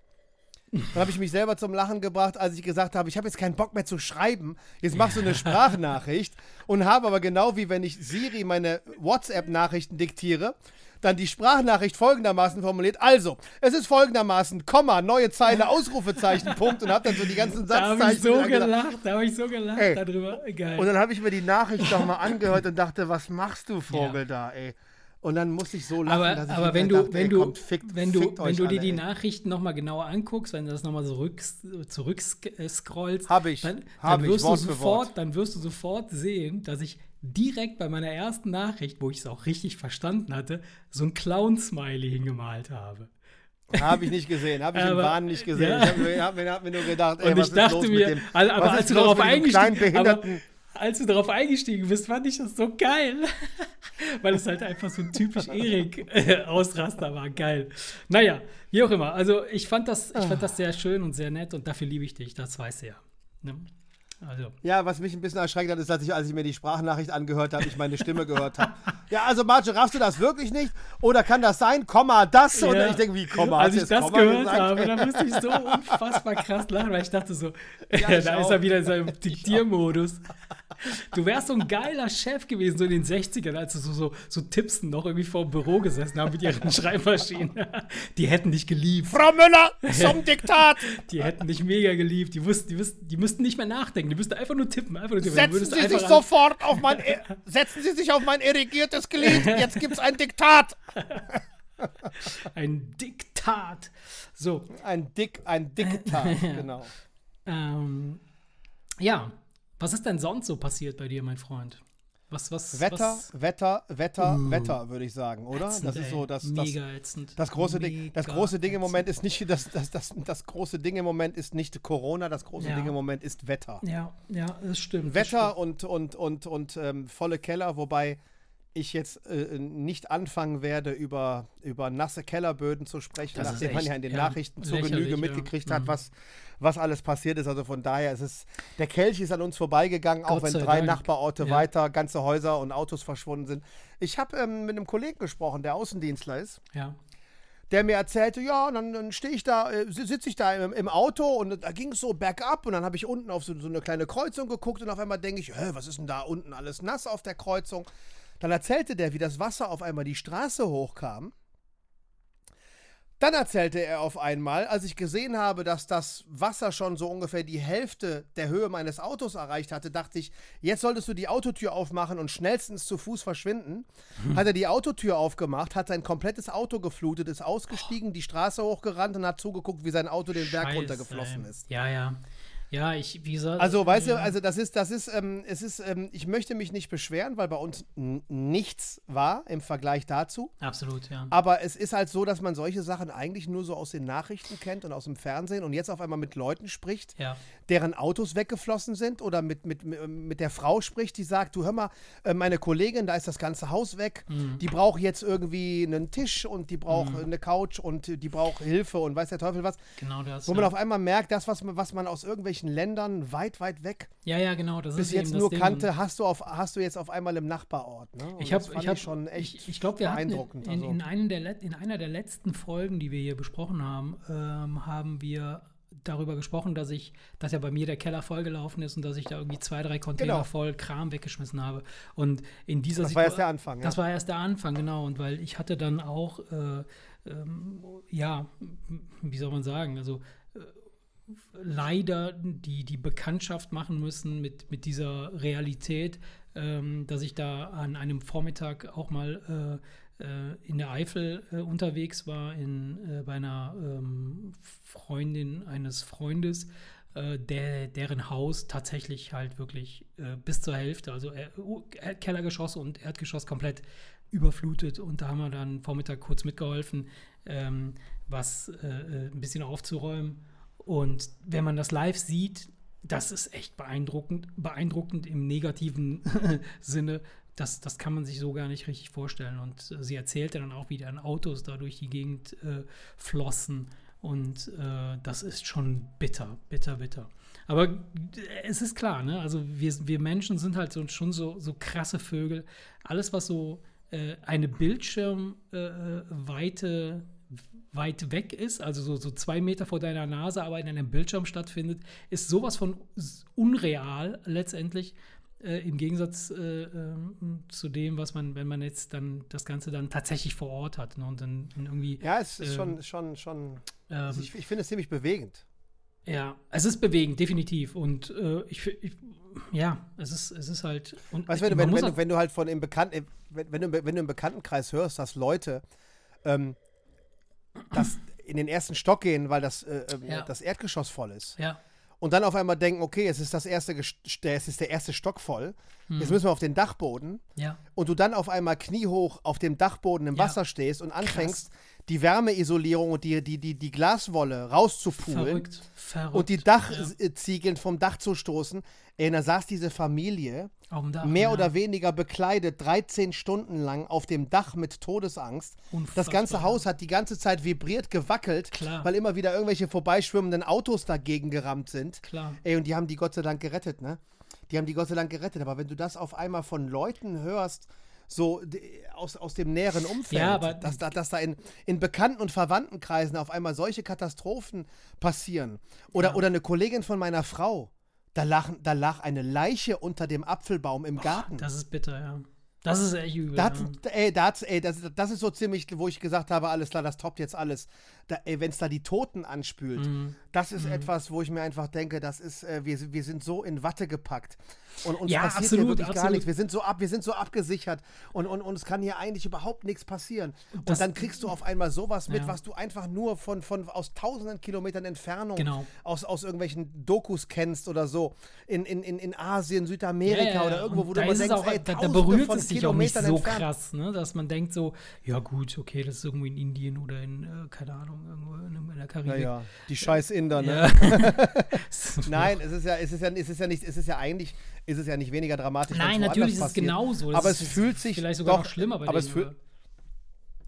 Dann habe ich mich selber zum Lachen gebracht, als ich gesagt habe, ich habe jetzt keinen Bock mehr zu schreiben. Jetzt machst du eine Sprachnachricht und habe aber genau wie wenn ich Siri meine WhatsApp-Nachrichten diktiere, dann die Sprachnachricht folgendermaßen formuliert. Also, es ist folgendermaßen, Komma, neue Zeile, Ausrufezeichen, Punkt und habe dann so die ganzen Da habe Satzzeichen ich so gelacht. Da habe ich so gelacht Ey. darüber. Geil. Und dann habe ich mir die Nachricht nochmal angehört und dachte, was machst du, Vogel, da, ey? Und dann musste ich so lachen, aber, dass ich aber wenn du, dachte, wenn ey, du, kommt, fickt, wenn du, wenn du dir alle, die ey. Nachrichten nochmal genauer anguckst, wenn du das nochmal so zurückscrollst, Hab ich, dann, hab dann, ich, wirst du Wort für sofort, Wort. dann wirst du sofort sehen, dass ich direkt bei meiner ersten Nachricht, wo ich es auch richtig verstanden hatte, so ein Clown-Smiley hingemalt habe. Habe ich nicht gesehen, habe ich im Aber- Wahn nicht gesehen. ja. Ich habe mir, hab mir, hab mir nur gedacht, ey, Und was ich ist dachte los mir, mit dem, al- aber was als ist du darauf eingestiegen aber, behinderten als du darauf eingestiegen bist, fand ich das so geil. Weil es halt einfach so ein typisch Erik-Ausraster war. Geil. Naja, wie auch immer. Also ich fand, das, ich fand das sehr schön und sehr nett und dafür liebe ich dich, das weißt du ja. Ne? Also, Ja, was mich ein bisschen erschreckt hat, ist, dass ich, als ich mir die Sprachnachricht angehört habe, ich meine Stimme gehört habe. Ja, also Marge, raffst du das wirklich nicht? Oder kann das sein? Komma, das? Und ja. ich denke, wie Komma? Als ich das Komma gehört gesagt? habe, dann musste ich so unfassbar krass lachen, weil ich dachte so, Ja, ich da ist auch. er wieder in seinem Diktiermodus. Du wärst so ein geiler Chef gewesen, so in den 60ern, als du so, so, so Tippsen noch irgendwie vor dem Büro gesessen haben mit ihren Schreibmaschinen. Die hätten dich geliebt. Frau Müller, zum Diktat! Die hätten dich mega geliebt. Die, wussten, die, wussten, die müssten nicht mehr nachdenken. Die müssten einfach nur tippen. Einfach nur tippen. Setzen Sie sich sofort auf mein, E- setzen Sie sich auf mein irrigiertes Glied. Jetzt gibt's ein Diktat. Ein Diktat. So, Ein Dick, ein Diktat, genau. ähm, ja. Was ist denn sonst so passiert bei dir, mein Freund? Was, was, Wetter, was? Wetter, Wetter, Wetter, würde ich sagen, oder? Ätzend, das ist so das, das, mega ätzend. das große Ding. Das Mega große Ding im. Moment ist nicht das, das, das, das große Ding im Moment ist nicht Corona, das große Ja. Ding im Moment ist Wetter. Ja, ja, das stimmt. das Wetter und, und, und, und ähm, volle Keller, wobei ich jetzt äh, nicht anfangen werde, über, über nasse Kellerböden zu sprechen, Das nachdem man ja in den ja, Nachrichten zur lächerlich, Genüge ja. mitgekriegt hat, Mhm. was, was alles passiert ist. Also von daher ist es, der Kelch ist an uns vorbeigegangen, auch Gott wenn sei drei Dank. Nachbarorte Ja. weiter ganze Häuser und Autos verschwunden sind. Ich habe ähm, mit einem Kollegen gesprochen, der Außendienstler ist Ja. der mir erzählte, ja, und dann, dann stehe ich da, äh, sitze ich da im, im Auto und da ging es so bergab und dann habe ich unten auf so, so eine kleine Kreuzung geguckt und auf einmal denke ich, was ist denn da unten alles nass auf der Kreuzung? Dann erzählte der, wie das Wasser auf einmal die Straße hochkam. Dann erzählte er auf einmal, als ich gesehen habe, dass das Wasser schon so ungefähr die Hälfte der Höhe meines Autos erreicht hatte, dachte ich, jetzt solltest du die Autotür aufmachen und schnellstens zu Fuß verschwinden. Hm. Hat er die Autotür aufgemacht, hat sein komplettes Auto geflutet, ist ausgestiegen, oh. die Straße hochgerannt und hat zugeguckt, wie sein Auto den Berg Scheiße, runtergeflossen ist. Ja, ja. Ja, ich, wie gesagt. Also, weißt du, also das ist, das ist, ähm, es ist, ähm, ich möchte mich nicht beschweren, weil bei uns nichts war im Vergleich dazu. Absolut, ja. Aber es ist halt so, dass man solche Sachen eigentlich nur so aus den Nachrichten kennt und aus dem Fernsehen und jetzt auf einmal mit Leuten spricht, ja. deren Autos weggeflossen sind oder mit, mit, mit der Frau spricht, die sagt, du hör mal, äh, meine Kollegin, da ist das ganze Haus weg, mhm. die braucht jetzt irgendwie einen Tisch und die braucht mhm. eine Couch und die braucht Hilfe und weiß der Teufel was. Genau das. Wo man auf einmal merkt, das, was man, was man aus irgendwelchen irgendwelchen Ländern weit, weit weg ja, ja, genau. Das bis ist jetzt nur kannte, hast du, auf, hast du jetzt auf einmal im Nachbarort. Ne? ich habe ich hab, schon echt ich, ich glaube, wir hatten in, in, in, einem der, in einer der letzten Folgen, die wir hier besprochen haben, ähm, haben wir darüber gesprochen, dass ich, dass ja bei mir der Keller vollgelaufen ist und dass ich da irgendwie zwei, drei Container genau. voll Kram weggeschmissen habe. Und in dieser Das war erst der Anfang, ja. Das war erst der Anfang, genau. Und weil ich hatte dann auch, äh, ähm, ja, wie soll man sagen, also leider die, die Bekanntschaft machen müssen mit, mit dieser Realität, ähm, dass ich da an einem Vormittag auch mal äh, äh, in der Eifel äh, unterwegs war, in, äh, bei einer ähm, Freundin eines Freundes, äh, der, deren Haus tatsächlich halt wirklich bis zur Hälfte, also Kellergeschoss und Erdgeschoss komplett überflutet. Und da haben wir dann Vormittag kurz mitgeholfen, ähm, was ein bisschen aufzuräumen. Und wenn man das live sieht, das ist echt beeindruckend, beeindruckend im negativen Sinne. Das, das kann man sich so gar nicht richtig vorstellen. Und äh, sie erzählte dann auch, wie dann Autos da durch die Gegend äh, flossen. Und äh, das ist schon bitter, bitter, bitter. Aber äh, es ist klar, ne? Also wir, wir Menschen sind halt so, schon so, so krasse Vögel. Alles, was so äh, eine Bildschirmweite weit weg ist, also so, so zwei Meter vor deiner Nase, aber in einem Bildschirm stattfindet, ist sowas von unreal letztendlich. Äh, Im Gegensatz äh, äh, zu dem, was man, wenn man jetzt dann das Ganze dann tatsächlich vor Ort hat ne, und dann, irgendwie. Ja, es ist schon, ähm, schon, schon. Also ähm, ich, ich finde es ziemlich bewegend. Ja, es ist bewegend, definitiv. Und äh, ich, ich, ja, es ist, es ist halt. Und weißt, wenn, du, wenn, wenn, du, wenn du halt von im Bekannten, wenn, wenn, du, wenn du im Bekanntenkreis hörst, dass Leute ähm, dass in den ersten Stock gehen, weil das, äh, ähm, ja. das Erdgeschoss voll ist. Ja. Und dann auf einmal denken, okay, es ist das erste, es ist der erste Stock voll. Hm. Jetzt müssen wir auf den Dachboden. Ja. Und du dann auf einmal kniehoch auf dem Dachboden im Wasser stehst und anfängst, Krass die Wärmeisolierung und die, die, die, die Glaswolle rauszupulen verrückt, verrückt, und die Dachziegeln ja. vom Dach zu stoßen. Ey, da saß diese Familie Dach, mehr ja. oder weniger bekleidet 13 Stunden lang auf dem Dach mit Todesangst. Unfassbar. Das ganze Haus hat die ganze Zeit vibriert, gewackelt, Klar. weil immer wieder irgendwelche vorbeischwimmenden Autos dagegen gerammt sind. Klar. Ey, und die haben die Gott sei Dank gerettet, ne? Die haben die Gott sei Dank gerettet. Aber wenn du das auf einmal von Leuten hörst, so aus, aus dem näheren Umfeld, ja, aber dass, da, dass da in, in Bekannten- und Verwandtenkreisen auf einmal solche Katastrophen passieren. Oder, ja. oder eine Kollegin von meiner Frau, da lag, da lag eine Leiche unter dem Apfelbaum im Garten. das ist bitter, ja. Das ist echt übel. Das, ja. ey, das, ey, das, das ist so ziemlich, wo ich gesagt habe, alles klar, das toppt jetzt alles. Wenn es da die Toten anspült, mhm. das ist mhm. etwas, wo ich mir einfach denke, das ist, äh, wir, wir sind so in Watte gepackt. Und uns ja, passiert absolut, hier wirklich absolut. gar nichts. Wir sind so ab, wir sind so abgesichert und, und, und es kann hier eigentlich überhaupt nichts passieren. Das, und dann kriegst du auf einmal sowas mit, ja. was du einfach nur von, von aus tausenden Kilometern Entfernung genau. aus, aus irgendwelchen Dokus kennst oder so. In, in, in, in Asien, Südamerika ja, oder irgendwo, wo du mal denkst, auch, ey, da, da berührt es sich auch nicht so entfernt. krass, ne? dass man denkt so, ja gut, okay, das ist irgendwo in Indien oder in, äh, keine Ahnung, irgendwo in, der Karibik. Ja, ja, die scheiß Inder, ne? Nein, es ist ja, es ist ja, es ist ja nicht, es ist ja eigentlich ist es ja nicht weniger dramatisch. Nein, natürlich ist es genauso. aber es fühlt sich vielleicht sogar doch, noch schlimmer bei aber denen, es, fühl,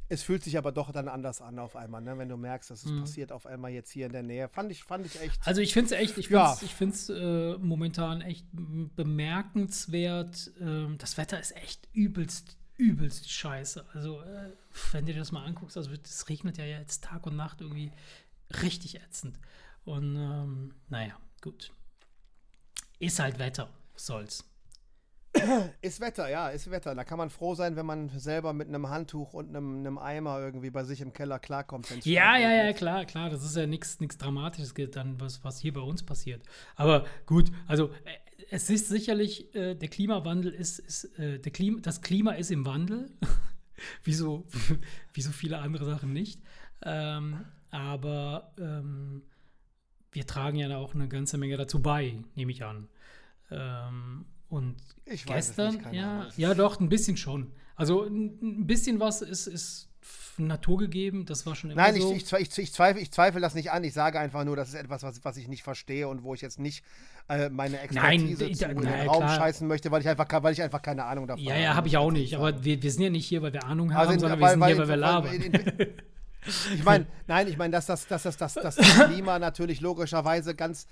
es fühlt sich aber doch dann anders an auf einmal, ne? wenn du merkst, dass es mhm. passiert auf einmal jetzt hier in der Nähe. Fand ich, fand ich echt. Also ich finde es echt, ich finde es ja. äh, momentan echt bemerkenswert. Ähm, das Wetter ist echt übelst, übelst scheiße. Also äh, wenn du dir das mal anguckst, also es regnet ja jetzt Tag und Nacht irgendwie richtig ätzend. Und ähm, naja, gut. Ist halt Wetter soll's. Ist Wetter, ja, ist Wetter. Da kann man froh sein, wenn man selber mit einem Handtuch und einem, einem Eimer irgendwie bei sich im Keller klarkommt. Ja, ja, ja, klar, klar. Das ist ja nichts Dramatisches, dann, was, was hier bei uns passiert. Aber gut, also äh, es ist sicherlich, äh, der Klimawandel ist, ist äh, der Klima, das Klima ist im Wandel. wie, so, wie so viele andere Sachen nicht. Ähm, aber ähm, wir tragen ja auch eine ganze Menge dazu bei, nehme ich an. Ähm, und Ich gestern, nicht, ja, Ahnung. ja, doch, ein bisschen schon. Also ein, ein bisschen was ist, ist naturgegeben, das war schon immer Nein, so. ich, ich, ich, ich, zweifle, ich zweifle das nicht an. Ich sage einfach nur, das ist etwas, was, was ich nicht verstehe und wo ich jetzt nicht äh, meine Expertise Nein, zu in den Raum klar. scheißen möchte, weil ich einfach, weil ich einfach keine Ahnung davon ja, habe. ja, habe ich auch nicht. Aber wir, wir sind ja nicht hier, weil wir Ahnung haben, Also in- sondern wir weil- sind weil- hier, weil wir labern. weil- in- Ich meine, nein, ich meine, dass das, dass das, dass das Klima natürlich logischerweise ganz,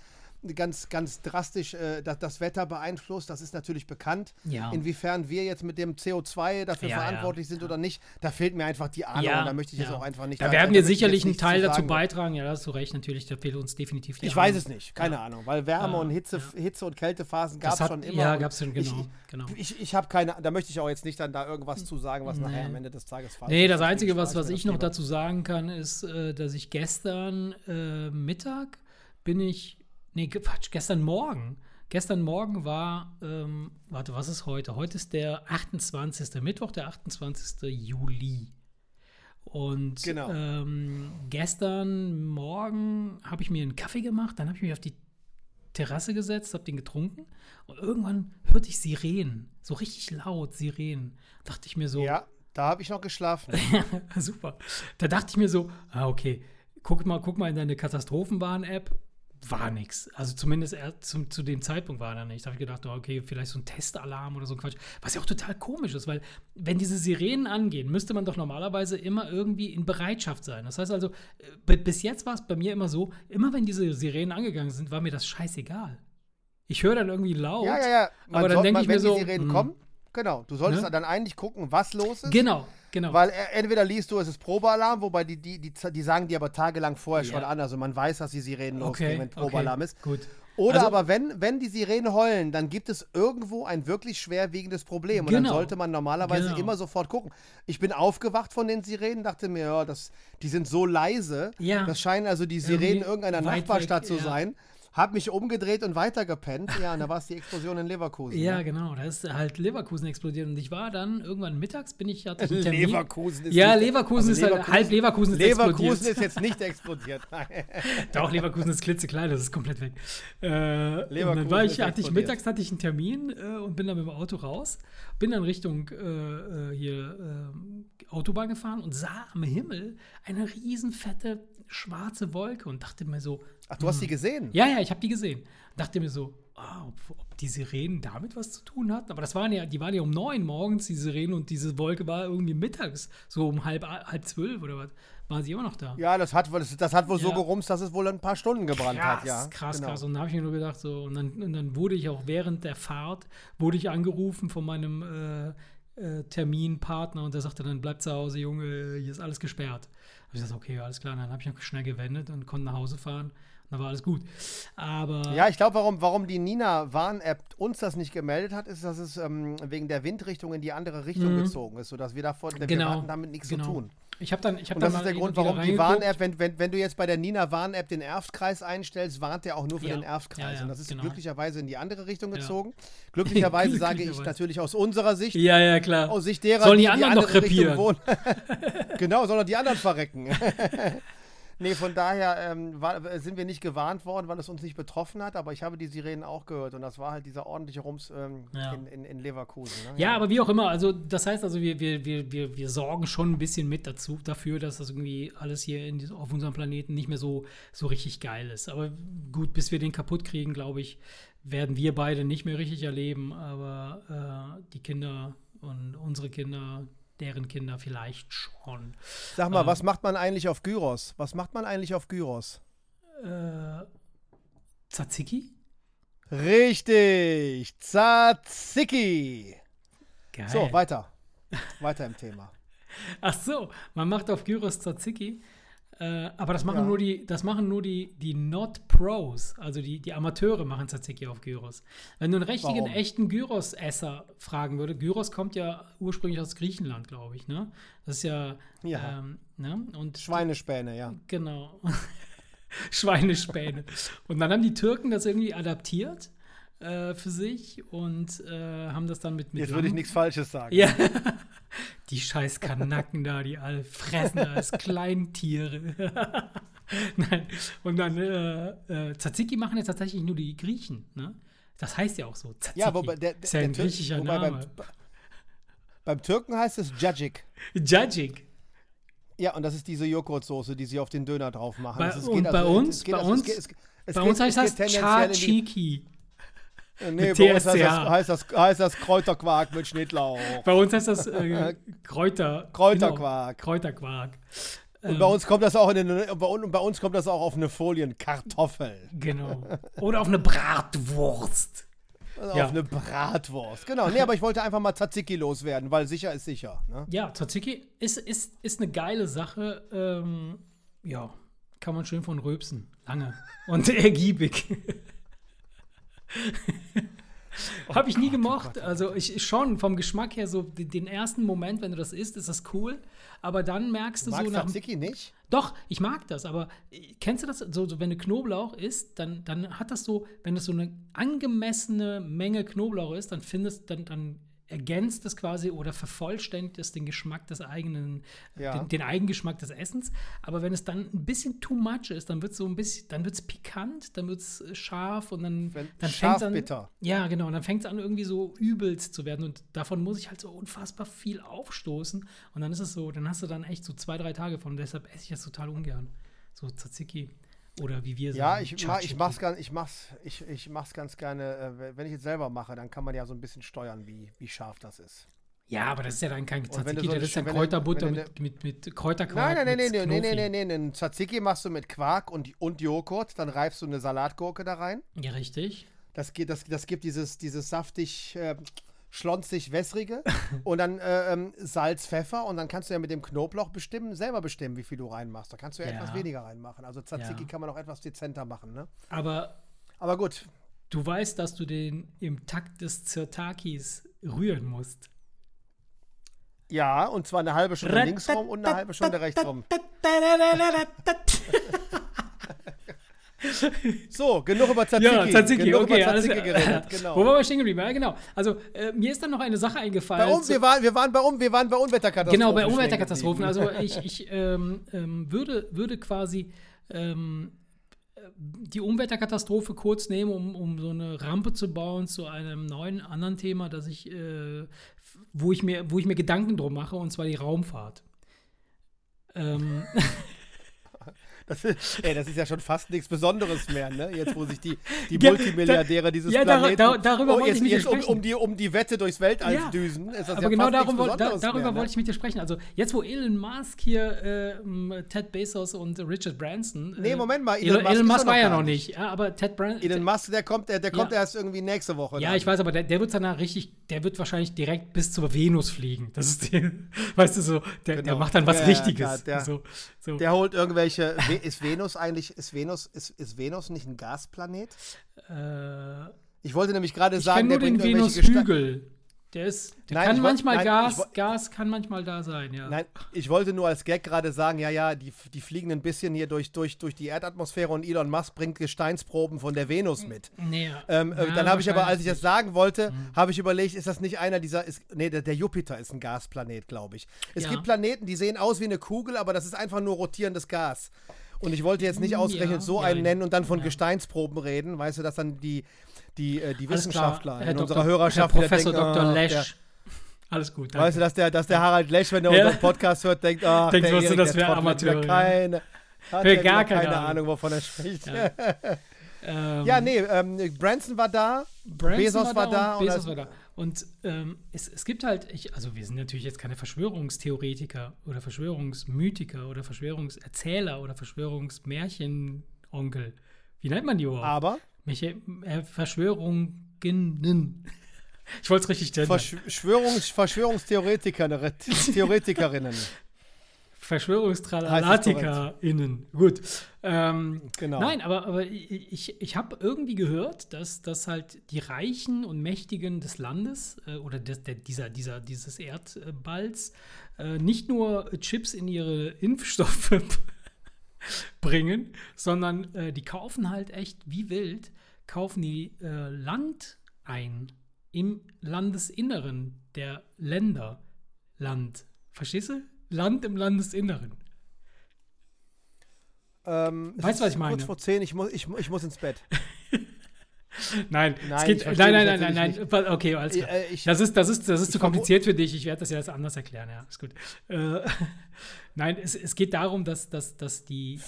ganz, ganz drastisch äh, das, das Wetter beeinflusst, das ist natürlich bekannt. Ja. Inwiefern wir jetzt mit dem CO2 dafür Ja, ja. verantwortlich sind oder nicht, da fehlt mir einfach die Ahnung und da möchte ich jetzt ja. auch einfach nicht. Da werden wir sicherlich einen Teil zu dazu beitragen. Ja, da hast du recht, natürlich. Da fehlt uns definitiv die Ich weiß Ahnung. es nicht, keine Ahnung, weil Wärme Ja, und Hitze, ja. Hitze und Kältephasen gab es schon immer. ja, gab es schon, genau. Ich, genau. ich, ich habe keine, da möchte ich auch jetzt nicht dann da irgendwas zu sagen, was nachher Nee. am Ende des Tages falsch Nee, das Einzige, was, was ich noch dazu sagen kann, ist, äh, dass ich gestern äh, Mittag bin ich, nee, Quatsch, gestern Morgen. Gestern Morgen war, ähm, warte, was ist heute? Heute ist der 28. Mittwoch, der 28. Juli. Und Genau. ähm, gestern Morgen habe ich mir einen Kaffee gemacht, dann habe ich mich auf die Terrasse gesetzt, habe den getrunken und irgendwann hörte ich Sirenen, so richtig laut Sirenen. Dachte ich mir so, Ja, da habe ich noch geschlafen. Super. Da dachte ich mir so, ah, okay, guck mal, guck mal in deine Katastrophenwarn-App. War nix. Also zumindest erst zum, zu dem Zeitpunkt war da nicht. Da habe ich gedacht, oh, okay, vielleicht so ein Testalarm oder so ein Quatsch. Was ja auch total komisch ist, weil wenn diese Sirenen angehen, müsste man doch normalerweise immer irgendwie in Bereitschaft sein. Das heißt also, äh, bi- bis jetzt war es bei mir immer so, immer wenn diese Sirenen angegangen sind, war mir das scheißegal. Ich höre dann irgendwie laut. Ja, ja, ja. Man aber dann denke ich mir wenn so, die Sirenen hm. kommen, genau, du solltest Ne? dann eigentlich gucken, was los ist. Genau, genau. Weil äh, entweder liest du, es ist Probealarm, wobei die, die, die, die sagen die aber tagelang vorher Ja. schon an. Also man weiß, dass die Sirenen losgehen, wenn Probealarm okay, ist. Gut. Oder Also- aber wenn, wenn die Sirenen heulen, dann gibt es irgendwo ein wirklich schwerwiegendes Problem. Und dann Genau. sollte man normalerweise Genau. immer sofort gucken. Ich bin aufgewacht von den Sirenen, dachte mir, ja, das, die sind so leise. Ja. Das scheinen also die Sirenen irgendeiner Nachbarstadt weg, zu ja. sein. Hab mich umgedreht und weitergepennt. Ja, und da war es die Explosion in Leverkusen. Ja, ne? genau. Da ist halt Leverkusen explodiert. Und ich war dann irgendwann mittags, bin ich, Termin. Leverkusen ist Ja, Leverkusen also ist halt, halb Leverkusen ist Leverkusen explodiert. ist jetzt nicht explodiert. Doch, Leverkusen ist klitzeklein, das ist komplett weg. Äh, Leverkusen dann war ist ich, hatte ich mittags hatte ich einen Termin äh, und bin dann mit dem Auto raus, bin dann Richtung äh, äh, hier äh, Autobahn gefahren und sah am Himmel eine riesen fette schwarze Wolke und dachte mir so, Ach, du hast sie gesehen? ja, ja, ich habe die gesehen. Dachte mir so, ah, ob, ob die Sirenen damit was zu tun hatten. Aber das waren ja, die waren ja um neun morgens, die Sirenen, und diese Wolke war irgendwie mittags, so um halb, halb zwölf oder was, waren sie immer noch da. Ja, das hat, wohl- das, das hat wohl so Ja. gerumst, dass es wohl ein paar Stunden gebrannt krass, hat. Ja, krass, genau. krass. Und dann habe ich mir nur gedacht, so, und dann, und dann wurde ich auch während der Fahrt, wurde ich angerufen von meinem äh, äh, Terminpartner und der sagte dann, bleib zu Hause, Junge, hier ist alles gesperrt. Hab ich gesagt, okay, alles klar. Dann habe ich mich schnell gewendet und konnte nach Hause fahren. Dann war alles gut. Aber Ja, ich glaube, warum, warum die Nina-Warn-App uns das nicht gemeldet hat, ist, dass es ähm, wegen der Windrichtung in die andere Richtung gezogen ist, sodass wir davon wir Genau, hatten damit nichts genau. zu tun. ich habe dann, ich habe Und dann das ist der Grund, warum die. Warn-App, wenn, wenn, wenn du jetzt bei der Nina-Warn-App den Erftkreis einstellst, warnt der auch nur für Ja. den Erftkreis. Ja, ja, Und das ist genau. glücklicherweise in die andere Richtung gezogen. Glücklicherweise sage ich natürlich aus unserer Sicht, Ja, ja, klar. aus Sicht derer, Sollen die in anderen noch andere Richtung krepieren? genau, doch die anderen verrecken. nee, von daher ähm, war, sind wir nicht gewarnt worden, weil es uns nicht betroffen hat, aber ich habe die Sirenen auch gehört und das war halt dieser ordentliche Rums ähm, Ja. in, in, in Leverkusen. Ne? Ja, aber wie auch immer, also das heißt also, wir, wir, wir, wir, wir sorgen schon ein bisschen mit dazu, dafür, dass das irgendwie alles hier in, auf unserem Planeten nicht mehr so, so richtig geil ist. Aber gut, bis wir den kaputt kriegen, glaube ich, werden wir beide nicht mehr richtig erleben, aber äh, die Kinder und unsere Kinder, deren Kinder vielleicht schon. Sag mal, Ähm. was macht man eigentlich auf Gyros? Was macht man eigentlich auf Gyros? Äh, Tzatziki? Richtig, Tzatziki. Geil. So, weiter. Weiter im Thema. Ach so, man macht auf Gyros Tzatziki. Äh, aber das machen Ja. nur die, das machen nur die, die Not Pros, also die, die Amateure machen Tzatziki auf Gyros. Wenn du einen richtigen, Warum? echten Gyros-Esser fragen würde, Gyros kommt ja ursprünglich aus Griechenland, glaube ich, ne? Das ist ja, Ja. ähm, ne? Und Schweinespäne, ja. Genau. Schweinespäne. Und dann haben die Türken das irgendwie adaptiert äh, für sich und äh, haben das dann mit, mit Jetzt würde ich nichts Falsches sagen. Ja. Die scheiß Kanaken da, die alle fressen als Kleintiere. Nein. Und dann äh, äh, Tzatziki machen jetzt tatsächlich nur die Griechen, ne? Das heißt ja auch so. Tzatziki. Ja, wobei der, der, ist ja ein der Tür- griechischer wobei Name. Beim, beim Türken heißt es Jajik. Jajik. Ja, und das ist diese Joghurtsoße, die sie auf den Döner drauf machen. Bei- Das ist- und bei also- uns- es bei also- es uns- geht- es- es Bei geht- uns heißt es das geht tendenziell in die- Tzatziki. Nee, Mit bei uns heißt das, heißt, das, heißt das Kräuterquark mit Schnittlauch. Bei uns heißt das äh, Kräuter. Kräuterquark. Genau, Kräuterquark. Und bei uns kommt das auch in bei, uns- bei uns kommt das auch auf eine Folienkartoffel. Genau. Oder auf eine Bratwurst. Also Ja. Auf eine Bratwurst. Genau. Nee, aber ich wollte einfach mal Tzatziki loswerden, weil sicher ist sicher. Ne? Ja, Tzatziki ist, ist, ist eine geile Sache. Ähm, ja, kann man schön von röpsen. Lange und ergiebig. Habe ich nie gemocht. Also ich schon vom Geschmack her so den, ersten Moment, wenn du das isst, ist das cool. Aber dann merkst du Magst so nach Tzatziki nicht? Doch, ich mag das, aber kennst du das? So, so wenn du Knoblauch isst, dann, dann hat das so, wenn das so eine angemessene Menge Knoblauch ist, dann findest dann, dann ergänzt es quasi oder vervollständigt es den Geschmack des eigenen, Ja. den, den Eigengeschmack des Essens. Aber wenn es dann ein bisschen too much ist, dann wird es so ein bisschen, dann wird es pikant, dann wird es scharf und dann, Wenn- dann scharf fängt's an. bitter. Ja, genau. Und dann fängt es an, irgendwie so übelst zu werden. Und davon muss ich halt so unfassbar viel aufstoßen. Und dann ist es so, dann hast du dann echt so zwei, drei Tage von. Deshalb esse ich das total ungern. So Tzatziki. Oder wie wir Ja, sagen. ich, ma, ich, mach's ganz, ich, mach's, ich, ich mach's ganz gerne. Äh, wenn ich jetzt selber mache, dann kann man ja so ein bisschen steuern, wie, wie scharf das ist. Ja, aber das ist ja dann kein wenn du Tzatziki, so- das ist ja wenn Kräuterbutter wenn du- mit, mit, mit Kräuterquark. Nein, nein, nein, mit nein, nein, nein, nein, nein, nein. Tzatziki machst du mit Quark und, und Joghurt, dann reibst du eine Salatgurke da rein. Ja, richtig. Das, das, das gibt dieses, dieses saftig, äh, schlonzig wässrige und dann äh, ähm, Salz, Pfeffer und dann kannst du ja mit dem Knoblauch bestimmen, selber bestimmen, wie viel du reinmachst. Da kannst du ja, Ja. etwas weniger reinmachen. Also Tzatziki Ja. kann man auch etwas dezenter machen, ne? Aber Aber gut, du weißt, dass du den im Takt des Zirtakis rühren musst. ja, und zwar eine halbe Stunde links rum und eine halbe Stunde rechts rum. So, genug über Tzatziki. Ja, Tzatziki, genug okay, über alles Tzatziki klar. geredet, genau. Wo waren wir stehen geblieben? Ja, genau. Also, äh, mir ist dann noch eine Sache eingefallen. Bei um, wir, waren, wir, waren bei um, wir waren bei Unwetterkatastrophen. Genau, bei geblieben. Also ich, ich ähm, ähm, würde, würde quasi ähm, äh, die Umweltkatastrophe kurz nehmen, um, um so eine Rampe zu bauen zu einem neuen anderen Thema, das ich, äh, wo ich mir, wo ich mir Gedanken drum mache, und zwar die Raumfahrt. Ähm, Das ist, ey, das ist ja schon fast nichts Besonderes mehr, ne? Jetzt, wo sich die, die Ja, Multimilliardäre dieses ja, Planeten... dar- darüber wollte jetzt, ich mit jetzt um, um, die, um die Wette durchs Weltall Ja, düsen, ist das aber ja genau darum, da, darüber mehr, ne? wollte ich mit dir sprechen. Also jetzt, wo Elon Musk hier äh, Ted Bezos und Richard Branson. Nee, äh, Moment mal, Elon, Elon Musk Elon Musk war ja noch nicht. nicht. Ja, aber Ted Branson. Elon Musk, der kommt, der, der kommt erst irgendwie nächste Woche. Ja, dann. ich weiß, aber der, der wird danach richtig, der wird wahrscheinlich direkt bis zur Venus fliegen. Das ist die, weißt du so, der, der Genau. macht dann was Richtiges. der- so, so. Der holt irgendwelche... We- Ist Venus eigentlich... Ist Venus, ist, ist Venus nicht ein Gasplanet? äh, Ich wollte nämlich gerade sagen, der den bringt irgendwelche Venushügel. Der ist, der Nein, kann wollt- manchmal nein, Gas, Gas kann manchmal da sein, ja. Nein, ich wollte nur als Gag gerade sagen, ja, ja, die, die fliegen ein bisschen hier durch, durch, durch die Erdatmosphäre und Elon Musk bringt Gesteinsproben von der Venus mit. Nee, Ähm, äh, ja, dann habe ich aber, als ich Mhm. das sagen wollte, habe ich überlegt, ist das nicht einer dieser, ist, nee, der, der Jupiter ist ein Gasplanet, glaube ich. Es Ja. gibt Planeten, die sehen aus wie eine Kugel, aber das ist einfach nur rotierendes Gas. Und ich wollte jetzt nicht Ja, ausgerechnet so einen nein. nennen und dann von Ja. Gesteinsproben reden, weißt du, dass dann die, die, äh, die Alles klar, Wissenschaftler Herr in Dr. unserer Hörerschaft Herr Professor denken, Dr. ah, Lesch. der- Alles gut. Weißt du, dass der, dass der Harald Lesch, wenn er Ja. unseren Podcast hört, denkt, ach, Denkt, der Erik, das der wär Trottel hat wieder Amateur, ja. keine, hat ja gar keine keine Ahnung. Ahnung, wovon er spricht. Ja. Ja, Ähm, nee, ähm, Branson war da, Branson Bezos war da und Bezos war da. Und ähm, es, es gibt halt, ich, also wir sind natürlich jetzt keine Verschwörungstheoretiker oder Verschwörungsmythiker oder Verschwörungserzähler oder Verschwörungsmärchenonkel. Wie nennt man die überhaupt? aber Michael, äh, Verschwörungen. Ich wollte es richtig gendern. Verschwörungs Verschwörungstheoretikerinnen. Theoretikerinnen. Verschwörungstralalatika-Innen. Gut. Ähm, Genau. Nein, aber, aber ich, ich habe irgendwie gehört, dass, dass halt die Reichen und Mächtigen des Landes äh, oder des, der, dieser, dieser, dieses Erdballs äh, nicht nur Chips in ihre Impfstoffe bringen, sondern äh, die kaufen halt echt wie wild, kaufen die äh, Land ein im Landesinneren der Länder. Land. Verstehst du? Land im Landesinneren. Ähm, Weißt du, was ich meine? Kurz vor zehn, ich muss, ich, ich muss ins Bett. Nein, Nein, es geht, nein, nein, nein, nein, nein. Okay, alles klar. Äh, ich- das ist, das ist, das ist zu kompliziert für dich. Ich werde das jetzt anders erklären, ja. Ist gut. Äh, nein, es, es geht darum, dass, dass, dass die,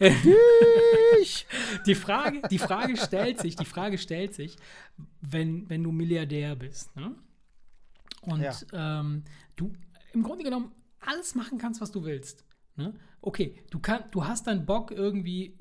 dich! die, Frage, die Frage stellt sich, die Frage stellt sich, wenn, wenn du Milliardär bist, ne? Und Ja. ähm, du im Grunde genommen alles machen kannst, was du willst. Ne? Okay, du, kann, du hast dann Bock, irgendwie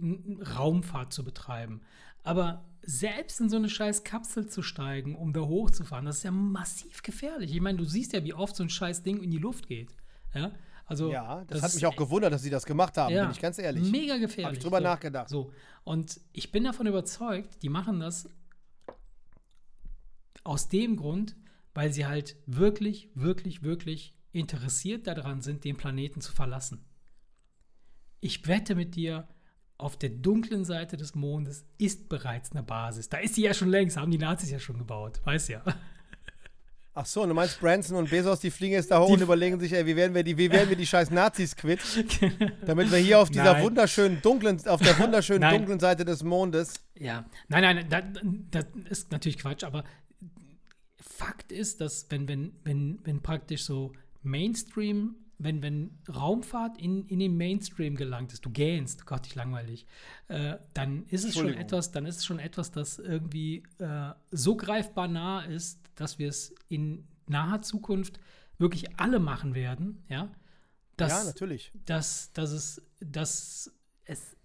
Raumfahrt zu betreiben. Aber selbst in so eine scheiß Kapsel zu steigen, um da hochzufahren, das ist ja massiv gefährlich. Ich meine, du siehst ja, wie oft so ein scheiß Ding in die Luft geht. Ja, also, Ja, das, hat ist mich auch gewundert, dass sie das gemacht haben, ja, bin ich ganz ehrlich. Mega gefährlich. Hab ich drüber so. nachgedacht. So. Und ich bin davon überzeugt, die machen das aus dem Grund, weil sie halt wirklich, wirklich, wirklich interessiert daran sind, den Planeten zu verlassen. Ich wette mit dir, auf der dunklen Seite des Mondes ist bereits eine Basis. Da ist sie ja schon längst, haben die Nazis ja schon gebaut, weißt ja. Ach so, du meinst Branson und Bezos, die fliegen jetzt da hoch Die- und überlegen sich, ey, wie werden wir die, wie werden wir die scheiß Nazis quitt, damit wir hier auf dieser Nein. wunderschönen dunklen, auf der wunderschönen dunklen Seite des Mondes. Ja, nein, nein, das, das ist natürlich Quatsch, aber Fakt ist, dass wenn, wenn, wenn, wenn praktisch so Mainstream, wenn, wenn Raumfahrt in, in den Mainstream gelangt ist, du gähnst, Gott, ich langweilig, äh, dann ist es schon etwas, dann ist es schon etwas, das irgendwie äh, so greifbar nah ist, dass wir es in naher Zukunft wirklich alle machen werden, ja. Dass, ja, natürlich. dass, dass, es, dass es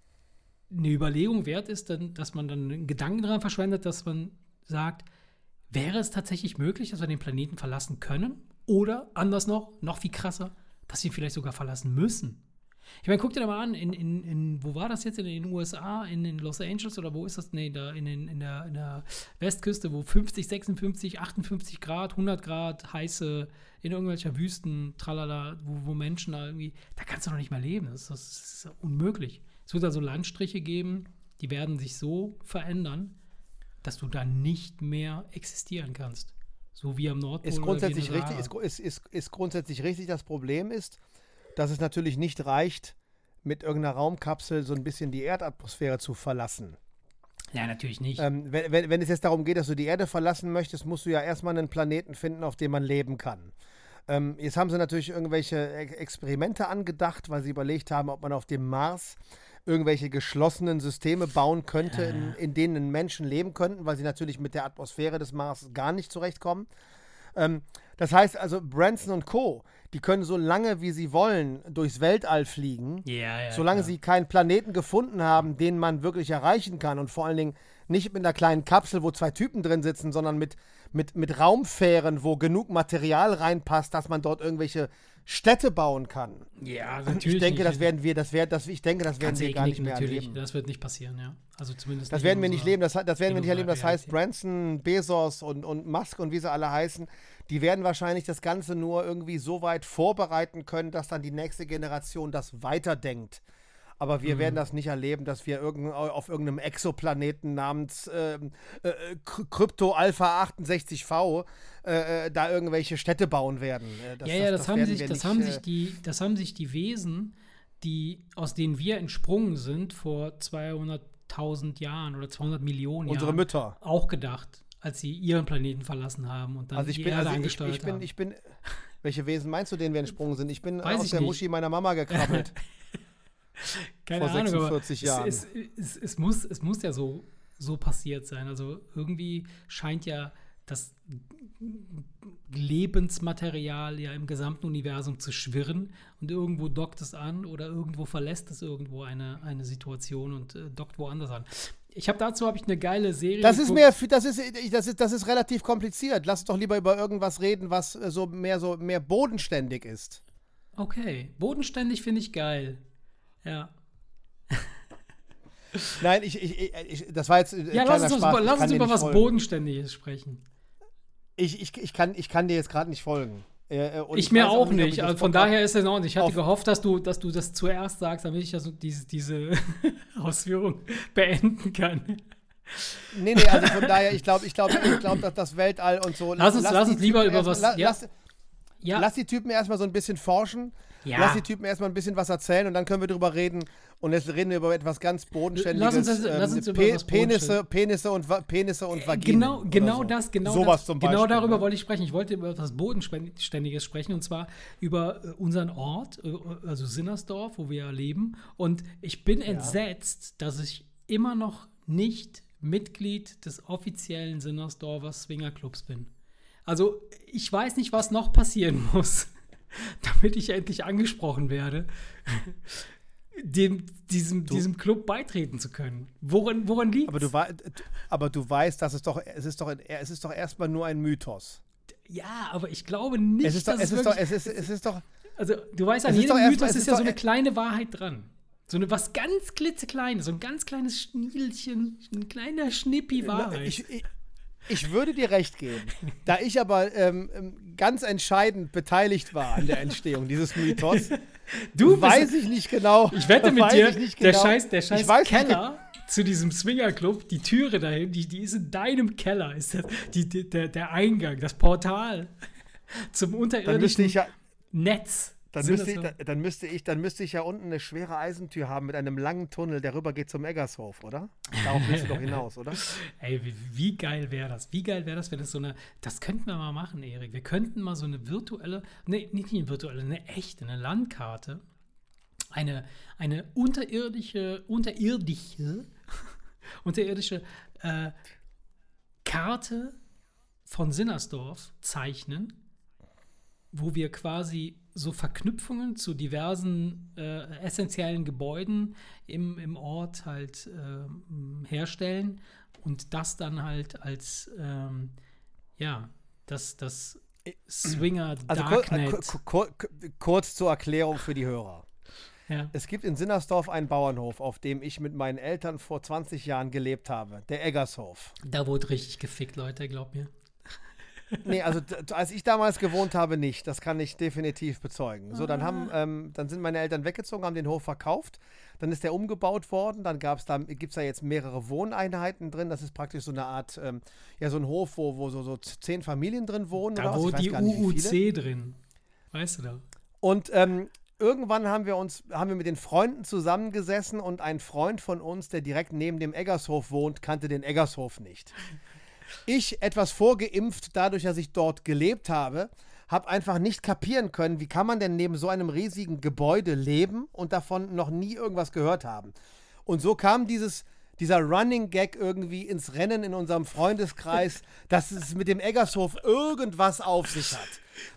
eine Überlegung wert ist, dann, dass man dann einen Gedanken daran verschwendet, dass man sagt, wäre es tatsächlich möglich, dass wir den Planeten verlassen können? Oder anders noch, noch viel krasser, dass ihn vielleicht sogar verlassen müssen. Ich meine, guck dir da mal an, in, in, in, wo war das jetzt? In den USA, in, in Los Angeles oder wo ist das? Nee, da in, den, in, der, in der Westküste, wo 50, 56, 58 Grad, 100 Grad heiße, in irgendwelcher Wüsten, tralala, wo, wo Menschen da irgendwie, da kannst du doch nicht mehr leben. Das ist, das ist unmöglich. Es wird also Landstriche geben, die werden sich so verändern, dass du da nicht mehr existieren kannst. So wie am Nordpol. Ist grundsätzlich richtig, ist, ist, ist, ist grundsätzlich richtig. Das Problem ist, dass es natürlich nicht reicht, mit irgendeiner Raumkapsel so ein bisschen die Erdatmosphäre zu verlassen. Ja, natürlich nicht. Ähm, wenn, wenn, wenn es jetzt darum geht, dass du die Erde verlassen möchtest, musst du ja erstmal einen Planeten finden, auf dem man leben kann. Ähm, jetzt haben sie natürlich irgendwelche Experimente angedacht, weil sie überlegt haben, ob man auf dem Mars irgendwelche geschlossenen Systeme bauen könnte, in, in denen Menschen leben könnten, weil sie natürlich mit der Atmosphäre des Mars gar nicht zurechtkommen. Ähm, das heißt also, Branson und Co., die können so lange wie sie wollen durchs Weltall fliegen. ja, ja. Solange klar. sie keinen Planeten gefunden haben, den man wirklich erreichen kann und vor allen Dingen nicht mit einer kleinen Kapsel, wo zwei Typen drin sitzen, sondern mit, mit, mit Raumfähren, wo genug Material reinpasst, dass man dort irgendwelche Städte bauen kann. Ja, natürlich. Ich denke, nicht. das werden wir, das wär, das, ich denke, das werden wir gar nicht mehr natürlich. erleben. Das wird nicht passieren, ja. Also zumindest Das werden wir nicht leben. Das, das werden wir nicht erleben. Das heißt, Branson, Bezos und, und Musk und wie sie alle heißen, die werden wahrscheinlich das Ganze nur irgendwie so weit vorbereiten können, dass dann die nächste Generation das weiterdenkt. Aber Mhm. wir werden das nicht erleben, dass wir irgend, auf irgendeinem Exoplaneten namens ähm, äh, Kry- Krypto Alpha 68V äh, äh, da irgendwelche Städte bauen werden. Äh, ja, ja, das, haben, werden sich, wir das, nicht, haben äh, sich die, das haben sich die Wesen, die, aus denen wir entsprungen sind, vor 200.000 Jahren oder 200 Millionen unsere Jahren, Mütter. auch gedacht, als sie ihren Planeten verlassen haben und dann Also ich die bin, Erde also ich, ich bin, haben. ich bin, welche Wesen meinst du, denen wir entsprungen sind? Ich bin Weiß aus ich der nicht. Muschi meiner Mama gekrabbelt. Keine vor Ahnung, 46 aber Jahren. Es, es, es, es, muss, es muss ja so, so passiert sein. Also irgendwie scheint ja das Lebensmaterial ja im gesamten Universum zu schwirren und irgendwo dockt es an oder irgendwo verlässt es irgendwo eine, eine Situation und äh, dockt woanders an. Ich habe dazu habe ich eine geile Serie. Das ist mehr, das ist, das ist, das ist relativ kompliziert. Lass doch lieber über irgendwas reden, was äh, so mehr so mehr bodenständig ist. Okay, bodenständig finde ich geil. Ja. Nein, ich, ich, ich, das war jetzt. Äh, ja, lass uns, Spaß. lass uns über was folgen. Bodenständiges sprechen. Ich, ich, ich, kann, ich kann dir jetzt gerade nicht folgen. Äh, ich, ich mir auch nicht. Also von daher ist es in Ordnung. Ich hatte gehofft, dass du, dass du das zuerst sagst, damit ich also diese, diese Ausführung beenden kann. Nee, nee, also von daher, ich glaube, ich glaube, ich glaube, dass das Weltall und so. Lass uns, lass, lass uns lieber über was. La, ja. lass, ja. lass die Typen erstmal so ein bisschen forschen. Ja. Lass die Typen erstmal ein bisschen was erzählen und dann können wir drüber reden. Und jetzt reden wir über etwas ganz Bodenständiges. Lass uns, das, lass uns ähm, über was Penisse, Penisse und, Penisse und Vaginen. Genau, genau so. das, genau Sowas das. Zum genau Beispiel, genau darüber ne? wollte ich sprechen. Ich wollte über etwas Bodenständiges sprechen und zwar über äh, unseren Ort, äh, also Sinnersdorf, wo wir leben. Und ich bin ja. entsetzt, dass ich immer noch nicht Mitglied des offiziellen Sinnersdorfer Swingerclubs bin. Also, ich weiß nicht, was noch passieren muss, damit ich endlich angesprochen werde, dem, diesem, diesem Club beitreten zu können. Woran, woran liegt aber du, aber du weißt, dass es doch, es ist doch, es ist doch erstmal nur ein Mythos. Ja, aber ich glaube nicht, es ist doch, dass es, es ist doch, es ist, es ist doch. Also, du weißt, an jedem Mythos ist, ist ja so eine kleine Wahrheit dran. So eine was ganz klitzekleines, so ein ganz kleines Schnielchen, ein kleiner Schnippi Wahrheit. Ich, ich, ich würde dir recht geben. Da ich aber ähm, ähm, ganz entscheidend beteiligt war an der Entstehung dieses Mythos, du weiß ich nicht genau. Ich wette mit dir, genau. der scheiß, der scheiß Keller zu diesem Swingerclub, die Türe dahin, die, die ist in deinem Keller, ist das, die, die, der, der Eingang, das Portal zum unterirdischen ja, Netz. Dann müsste, ich, dann, müsste ich, dann müsste ich ja unten eine schwere Eisentür haben mit einem langen Tunnel, der rüber geht zum Eggershof, oder? Darauf willst du doch hinaus, oder? Ey, wie, wie geil wäre das? Wie geil wäre das, wenn das so eine. Das könnten wir mal machen, Erik. Wir könnten mal so eine virtuelle, nee, nicht eine virtuelle, eine echte, eine Landkarte. Eine, eine unterirdische, unterirdische, unterirdische äh, Karte von Sinnersdorf zeichnen, wo wir quasi so Verknüpfungen zu diversen äh, essentiellen Gebäuden im, im Ort halt äh, herstellen und das dann halt als, ähm, ja, das, das Swinger also Darknet. Kur, kur, kur, kurz zur Erklärung für die Hörer. Ja. Es gibt in Sinnersdorf einen Bauernhof, auf dem ich mit meinen Eltern vor 20 Jahren gelebt habe, der Eggershof. Da wurde richtig gefickt, Leute, glaub mir. Nee, also als ich damals gewohnt habe, nicht. Das kann ich definitiv bezeugen. So, dann haben, ah. ähm, dann sind meine Eltern weggezogen, haben den Hof verkauft. Dann ist der umgebaut worden. Dann gab's da, gibt es da jetzt mehrere Wohneinheiten drin. Das ist praktisch so eine Art, ähm, ja, so ein Hof, wo, wo so, so zehn Familien drin wohnen. Da wohnt die UUC drin. Weißt du doch. Und ähm, irgendwann haben wir uns, haben wir mit den Freunden zusammengesessen und ein Freund von uns, der direkt neben dem Eggershof wohnt, kannte den Eggershof nicht. Ich, etwas vorgeimpft, dadurch, dass ich dort gelebt habe, habe einfach nicht kapieren können, wie kann man denn neben so einem riesigen Gebäude leben und davon noch nie irgendwas gehört haben. Und so kam dieses, dieser Running Gag irgendwie ins Rennen in unserem Freundeskreis, dass es mit dem Eggershof irgendwas auf sich hat.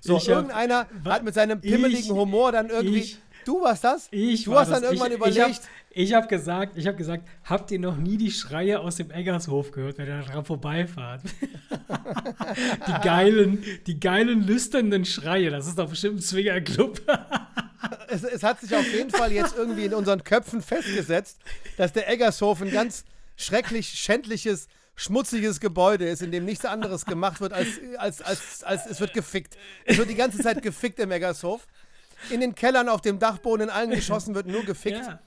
So, ich irgendeiner hab, hat mit seinem pimmeligen ich, Humor dann irgendwie. Ich, du warst das? Ich du hast dann das. irgendwann ich, überlegt. Ich habe gesagt, ich habe gesagt, habt ihr noch nie die Schreie aus dem Eggershof gehört, wenn ihr daran vorbeifahrt? die geilen, die geilen lüsternden Schreie, das ist doch bestimmt ein Swingerclub. es, es hat sich auf jeden Fall jetzt irgendwie in unseren Köpfen festgesetzt, dass der Eggershof ein ganz schrecklich schändliches schmutziges Gebäude ist, in dem nichts anderes gemacht wird, als, als, als, als es wird gefickt. Es wird die ganze Zeit gefickt im Eggershof. In den Kellern, auf dem Dachboden, in allen Geschossen wird nur gefickt. Ja.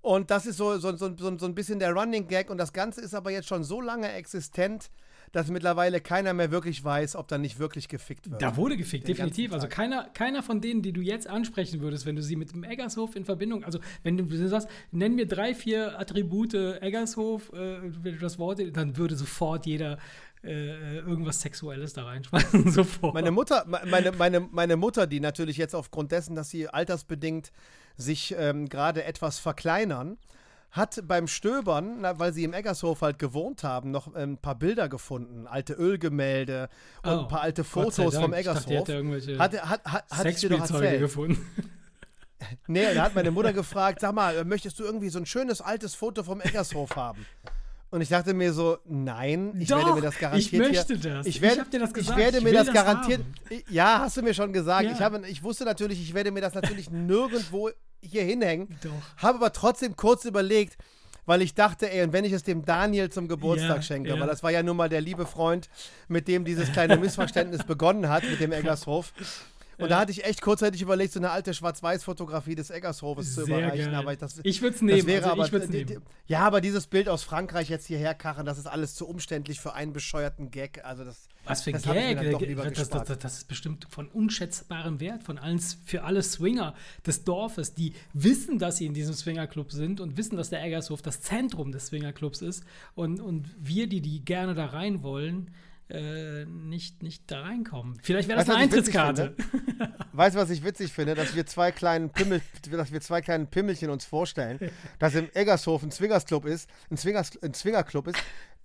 Und das ist so, so, so, so, ein bisschen der Running Gag. Und das Ganze ist aber jetzt schon so lange existent, dass mittlerweile keiner mehr wirklich weiß, ob da nicht wirklich gefickt wird. Da wurde gefickt, definitiv. Also keiner, keiner von denen, die du jetzt ansprechen würdest, wenn du sie mit dem Eggershof in Verbindung, also wenn du, du sagst, nenn mir drei, vier Attribute Eggershof, äh, wenn du das Wort, dann würde sofort jeder äh, irgendwas Sexuelles da reinschmeißen. Sofort. Meine Mutter, meine, meine, meine Mutter, die natürlich jetzt aufgrund dessen, dass sie altersbedingt sich ähm, gerade etwas verkleinern, hat beim Stöbern, na, weil sie im Eggershof halt gewohnt haben, noch ähm, ein paar Bilder gefunden, alte Ölgemälde und oh, ein paar alte Fotos vom Eggershof. Ich dachte, irgendwelche hat, hat, hat, Sexspielzeuge gefunden. Nee, da hat meine Mutter gefragt, sag mal, möchtest du irgendwie so ein schönes altes Foto vom Eggershof haben? Und ich dachte mir so, nein, ich Doch, werde mir das garantiert ich möchte das. Ich, werde, Ich hab dir das gesagt. Ich werde Ich mir das das garantiert. haben. Ja, hast du mir schon gesagt. Ja. Ich, habe, ich wusste natürlich, ich werde mir das natürlich nirgendwo hier hinhängen. Habe aber trotzdem kurz überlegt, weil ich dachte, ey, und wenn ich es dem Daniel zum Geburtstag Ja, schenke, ja. weil das war ja nun mal der liebe Freund, mit dem dieses kleine Missverständnis begonnen hat, mit dem Eggershof. Und da hatte ich echt kurzzeitig überlegt, so eine alte Schwarz-Weiß-Fotografie des Eggershofes zu überreichen. geil. Aber ich, das, Ich würde es das nehmen. wäre also aber, ich würd's nehmen. ja, aber dieses Bild aus Frankreich jetzt hierher karren, das ist alles zu umständlich für einen bescheuerten Gag. Also das, Was für ein Gag. lieber das, das, das ist bestimmt von unschätzbarem Wert von allen, für alle Swinger des Dorfes, die wissen, dass sie in diesem Swingerclub sind und wissen, dass der Eggershof das Zentrum des Swingerclubs ist. Und, und wir, die, die gerne da rein wollen, äh, nicht, nicht da reinkommen. Vielleicht wäre das Weißt eine Eintrittskarte. Weißt du, was ich witzig finde? Dass wir zwei kleinen Pimmel, dass wir zwei kleinen Pimmelchen uns vorstellen, dass im Eggershof ein Swingersclub ist, ein, Swingers, ein Swingerclub ist,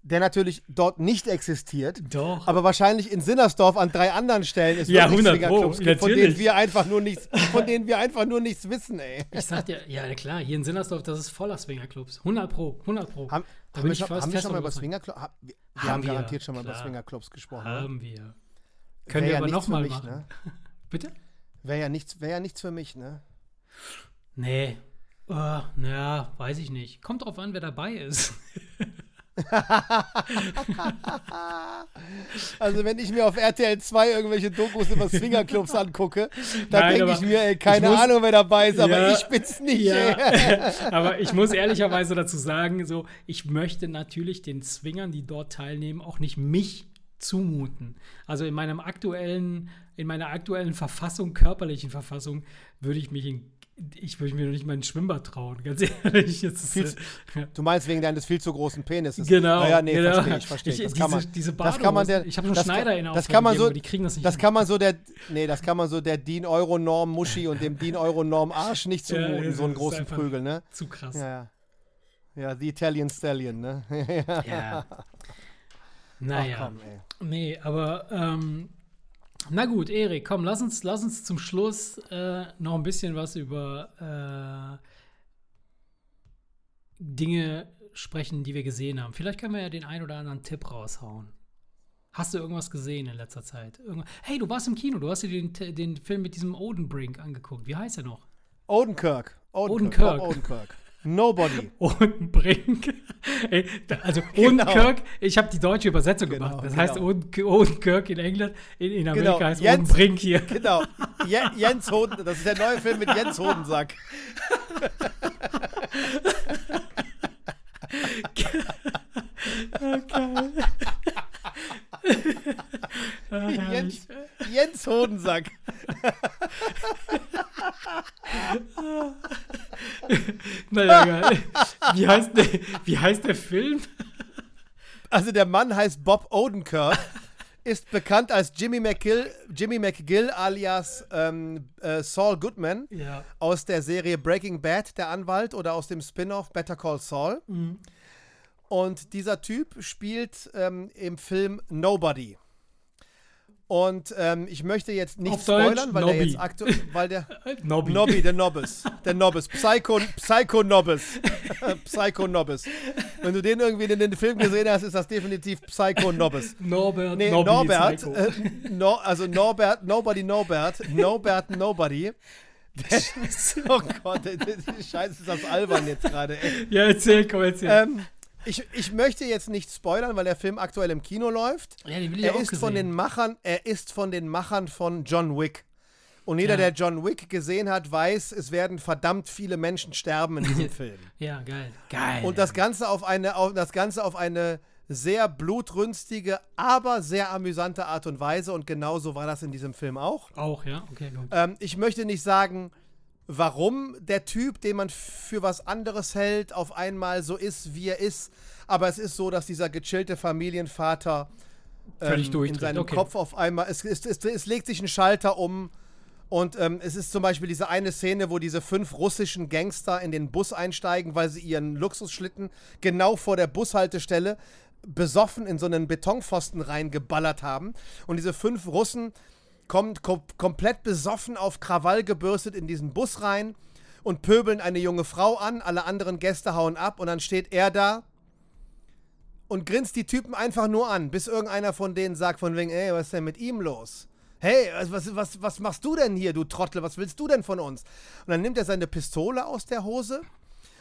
der natürlich dort nicht existiert, Doch. aber wahrscheinlich in Sinnersdorf an drei anderen Stellen ist Ja, wirklich 100 Pro, Swingerclubs gibt, von denen wir einfach nur nichts, von denen wir einfach nur nichts wissen, ey. Ich sag dir, ja klar, hier in Sinnersdorf, das ist voller Swingerclubs. 100 Pro, 100 Pro. Haben, Da haben bin wir ich schon, fast haben wir fest schon mal über davon Swingerclubs? Hab, wir wir Haben haben wir, garantiert schon mal über klar. Swingerclubs gesprochen. oder? Haben wir. Können wir ja aber nochmal mich, machen. Ne? Bitte? Wäre ja, nichts, wär ja nichts für mich, ne? Nee. Uh, naja, weiß ich nicht. Kommt drauf an, wer dabei ist. Also wenn ich mir auf RTL 2 irgendwelche Dokus über Swingerclubs angucke, dann denke aber ich mir, ey, keine muss- Ahnung, wer dabei ist, aber Ja, ich bin's nicht. Ja, aber ich muss ehrlicherweise dazu sagen, so, ich möchte natürlich den Swingern, die dort teilnehmen, auch nicht mich zumuten. Also in meinem aktuellen, in meiner aktuellen Verfassung, körperlichen Verfassung, würde ich mich in, ich würde mir noch nicht mal ins Schwimmbad trauen, ganz ehrlich. Ist, Viel äh, zu- Du meinst wegen deines viel zu großen Penises. Genau, Ja, ja, nee, genau. verstehe ich, verstehe ich. Das kann diese- man, diese das kann man der, ich habe schon das Schneider kann, in das kann man so, aber die kriegen das nicht das hin. kann man so der, nee, das kann man so der Dean Euronorm Muschi und dem Dean Euronorm Arsch nicht Ja, zumuten, das so einen großen Prügel, ne? Zu krass. Ja, ja. Ja, the Italian Stallion, ne? ja. Ja. Ach Naja. komm. Nee, aber ähm, na gut, Erik, komm, lass uns, lass uns zum Schluss äh, noch ein bisschen was über äh, Dinge sprechen, die wir gesehen haben. Vielleicht können wir ja den einen oder anderen Tipp raushauen. Hast du irgendwas gesehen in letzter Zeit? Irgendwas? Hey, du warst im Kino, du hast dir den, den Film mit diesem Odenbrink angeguckt. Wie heißt er noch? Odenkirk. Odenkirk. Bob Odenkirk. Nobody. Odenbrink. Ey, da- also Genau. Odenkirk, ich habe die deutsche Übersetzung Genau, gemacht. Das genau. heißt Oden, Odenkirk in England, in, in Amerika Genau, heißt Jens- Odenbrink hier. Genau. Je Jens Hoden, das ist der neue Film mit Jens Hodensack. Ah. Jens, Jens Hodensack. Naja, egal. Wie heißt, der, wie heißt der Film? Also der Mann heißt Bob Odenkirk, ist bekannt als Jimmy McGill, Jimmy McGill alias ähm, äh, Saul Goodman Ja. aus der Serie Breaking Bad, der Anwalt, oder aus dem Spin-off Better Call Saul. Mhm. Und dieser Typ spielt ähm, im Film Nobody. Und ähm, ich möchte jetzt nicht Auf Deutsch, spoilern, weil der jetzt aktuell, weil der Nobby. Nobby, der Nobbes. Der Nobbes. Psycho, Psycho Nobbes. Psycho Nobbes. Wenn du den irgendwie in den Film gesehen hast, ist das definitiv Psycho Nobbes. Norbert. Nee, Nobby Norbert, äh, no, also Norbert, Nobody Norbert, Norbert Nobody. Der, oh Gott, die, Scheiße ist das albern jetzt gerade. Ja, erzähl, komm, erzähl. Ähm, ich, ich möchte jetzt nicht spoilern, weil der Film aktuell im Kino läuft. ja, den will ich Er auch ist gesehen. von den Machern, er ist von den Machern von John Wick. Und jeder, Ja. der John Wick gesehen hat, weiß, es werden verdammt viele Menschen sterben in diesem Film. Ja, geil. Geil. Und das Ganze auf eine, auf, das Ganze auf eine sehr blutrünstige, aber sehr amüsante Art und Weise. Und genauso war das in diesem Film auch. auch, ja? Okay, gut. Ähm, ich möchte nicht sagen, warum der Typ, den man für was anderes hält, auf einmal so ist, wie er ist. Aber es ist so, dass dieser gechillte Familienvater Völlig ähm, in seinem okay. Kopf auf einmal, es, es, es, es legt sich ein Schalter um. Und ähm, es ist zum Beispiel diese eine Szene, wo diese fünf russischen Gangster in den Bus einsteigen, weil sie ihren Luxusschlitten genau vor der Bushaltestelle besoffen in so einen Betonpfosten reingeballert haben. Und diese fünf Russen kommen kom komplett besoffen auf Krawall gebürstet in diesen Bus rein und pöbeln eine junge Frau an. Alle anderen Gäste hauen ab und dann steht er da und grinst die Typen einfach nur an, bis irgendeiner von denen sagt von wegen, ey, was ist denn mit ihm los? Hey, was, was, was machst du denn hier, du Trottel? Was willst du denn von uns? Und dann nimmt er seine Pistole aus der Hose,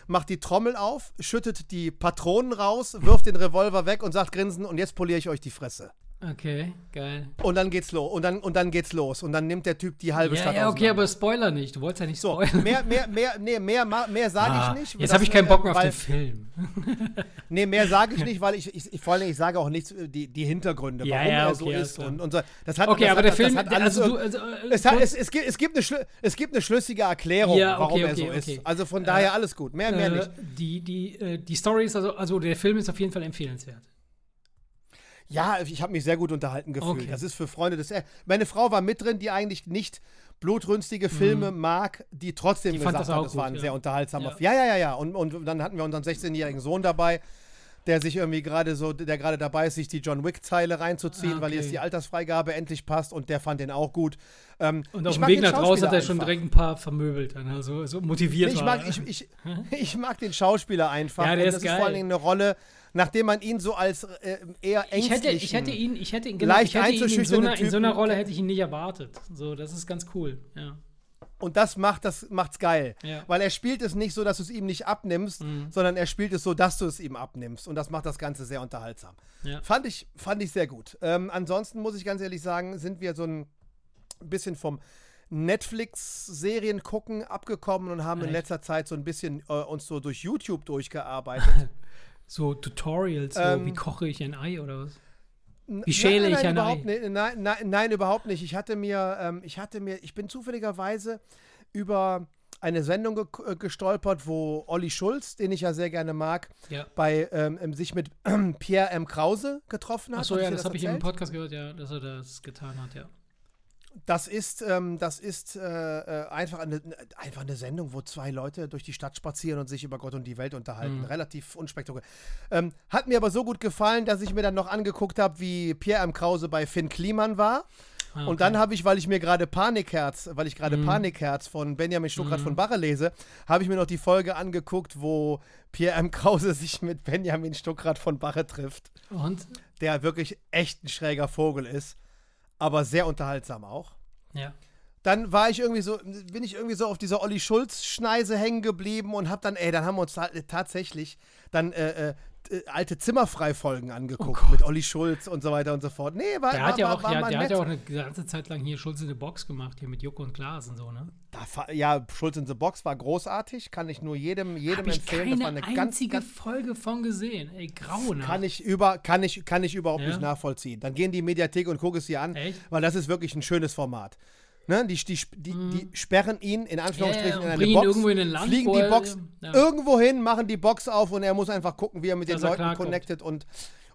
macht die Trommel auf, schüttet die Patronen raus, wirft den Revolver weg und sagt grinsen und jetzt poliere ich euch die Fresse. Okay, geil. Und dann geht's los. Und dann, und dann geht's los. Und dann nimmt der Typ die halbe Ja, Stadt ja, okay, aber Spoiler nicht. Du wolltest ja nicht So, spoilern. mehr, mehr, mehr, nee, mehr, mehr sage Ah, ich nicht. Jetzt habe ich keinen Bock mehr auf weil, den Film. Nee, mehr sage ich nicht, weil ich, ich, ich vor allem, ich sage auch nichts, äh, die, die Hintergründe, Ja, warum ja, er so okay, ist. Und, und so. Das hat, Okay, das aber hat, der Film, hat alles also du, also, äh, es, hat, es, es, gibt, es, gibt eine es gibt eine schlüssige Erklärung, Ja, warum okay, er so okay, okay. ist. Also von daher alles gut. Mehr, mehr äh, nicht. Die, die, äh, die Story ist also, also der Film ist auf jeden Fall empfehlenswert. Ja, ich habe mich sehr gut unterhalten gefühlt. Okay. Das ist für Freunde des. äh, Meine Frau war mit drin, die eigentlich nicht blutrünstige Filme mag, die trotzdem Mhm. Die fand gesagt das hat, auch es war ein gut, sehr ja. unterhaltsamer Ja. Ja, ja, ja, ja. Und, und dann hatten wir unseren 16-jährigen Sohn dabei, der sich irgendwie gerade so, der gerade dabei ist, sich die John Wick-Zeile reinzuziehen, Ah, weil jetzt okay. die Altersfreigabe endlich passt und der fand den auch gut. Ähm, Und auf dem Weg nach draußen hat er schon direkt ein paar vermöbelt. Dann, also so motiviert Nee, ich, mag, ich, ich, ich mag den Schauspieler einfach. Ja, der und ist das ist vor allen geil. Dingen eine Rolle, nachdem man ihn so als äh, eher ich hätte, ängstlichen... ich hätte ihn, ich hätte ihn, genau, leicht ich hätte ihn in, so einer, in so einer Rolle hätte ich ihn nicht erwartet. So, das ist ganz cool. Ja. Und das macht das macht's geil. Ja. Weil er spielt es nicht so, dass du es ihm nicht abnimmst, Mhm. sondern er spielt es so, dass du es ihm abnimmst. Und das macht das Ganze sehr unterhaltsam. Ja. Fand, ich, fand ich sehr gut. Ähm, ansonsten muss ich ganz ehrlich sagen, sind wir so ein bisschen vom Netflix-Serien gucken abgekommen und haben in Echt? letzter Zeit so ein bisschen äh, uns so durch YouTube durchgearbeitet. So Tutorials, so, Ähm, wie koche ich ein Ei oder was? Wie schäle nein, ich nein, ein überhaupt Ei? nicht, nein, nein, nein, überhaupt nicht. Ich hatte mir, ähm, ich hatte mir, ich bin zufälligerweise über eine Sendung ge äh, gestolpert, wo Olli Schulz, den ich ja sehr gerne mag, Ja. bei ähm, ähm, sich mit Pierre M. Krause getroffen hat. Achso, ich ja, dir das habe ich im? Podcast gehört, ja, dass er das getan hat, ja. Das ist, ähm, das ist äh, äh, einfach, eine, einfach eine Sendung, wo zwei Leute durch die Stadt spazieren und sich über Gott und die Welt unterhalten. Mhm. Relativ unspektakulär. Ähm, hat mir aber so gut gefallen, dass ich mir dann noch angeguckt habe, wie Pierre M. Krause bei Finn Kliman war. Ah, Und dann okay. habe ich, weil ich mir gerade Panikherz, weil ich gerade Mhm. Panikherz von Benjamin Stuckrad Mhm. von Barre lese, habe ich mir noch die Folge angeguckt, wo Pierre M. Krause sich mit Benjamin Stuckrad von Barre trifft, Und? der wirklich echt ein schräger Vogel ist, aber sehr unterhaltsam auch. Ja. Dann war ich irgendwie so, bin ich irgendwie so auf dieser Olli Schulz-Schneise hängen geblieben und hab dann, ey, dann haben wir uns ta tatsächlich dann äh, äh, äh, alte Zimmerfrei-Folgen angeguckt mit Olli Schulz und so weiter und so fort. Nee, war, Der war, hat ja auch, war ja, mal der hat nett. ja auch eine ganze Zeit lang hier Schulz in der Box gemacht, hier mit Joko und Klaas und so, ne? Da ja, Schulz in the Box war großartig, kann ich nur jedem, jedem ich empfehlen. keine das war eine einzige ganz Folge von gesehen. Ey, grauenhaft. kann ich über, kann ich, kann ich überhaupt Ja? nicht nachvollziehen. Dann gehen die in die Mediathek und guck es dir an, Echt? weil das ist wirklich ein schönes Format. Ne? Die, die, die, die sperren ihn in Anführungsstrichen Mhm. Ja, ja, in eine Box, irgendwo in ein Land, fliegen die Box ja. irgendwo hin, machen die Box auf und er muss einfach gucken, wie er mit Dass den er Leuten connected und,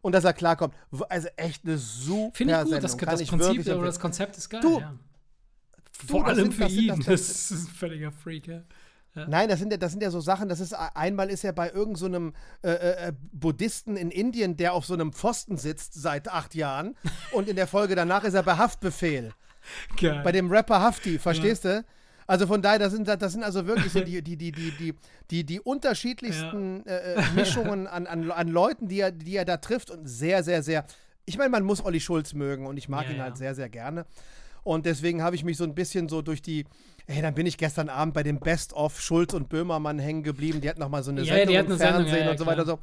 und dass er klarkommt. Also echt eine super Finde ich gut, Sendung. das, Kann das Prinzip oder das Konzept ist geil. Du, ja. du, Vor das allem sind- für das sind- ihn. das- Das, das- ist ein völliger Freak, ja. Nein, das sind, ja, das sind ja so Sachen, das ist einmal ist er bei irgendeinem so äh, äh, Buddhisten in Indien, der auf so einem Pfosten sitzt seit acht Jahren und in der Folge danach ist er bei Haftbefehl. Geil. Bei dem Rapper Hafti, verstehst du? Also von daher, das sind, das sind also wirklich so die, die, die, die, die, die, die unterschiedlichsten äh, äh, Mischungen an, an, an Leuten, die er, die er da trifft und sehr, sehr, sehr. Ich meine, man muss Olli Schulz mögen und ich mag Ja, ihn ja. halt sehr, sehr gerne. Und deswegen habe ich mich so ein bisschen so durch die, ey, dann bin ich gestern Abend bei dem Best of Schulz und Böhmermann hängen geblieben. Die hatten noch mal so eine Ja, Sendung im Sendung, Fernsehen ja, ja, und so weiter. So.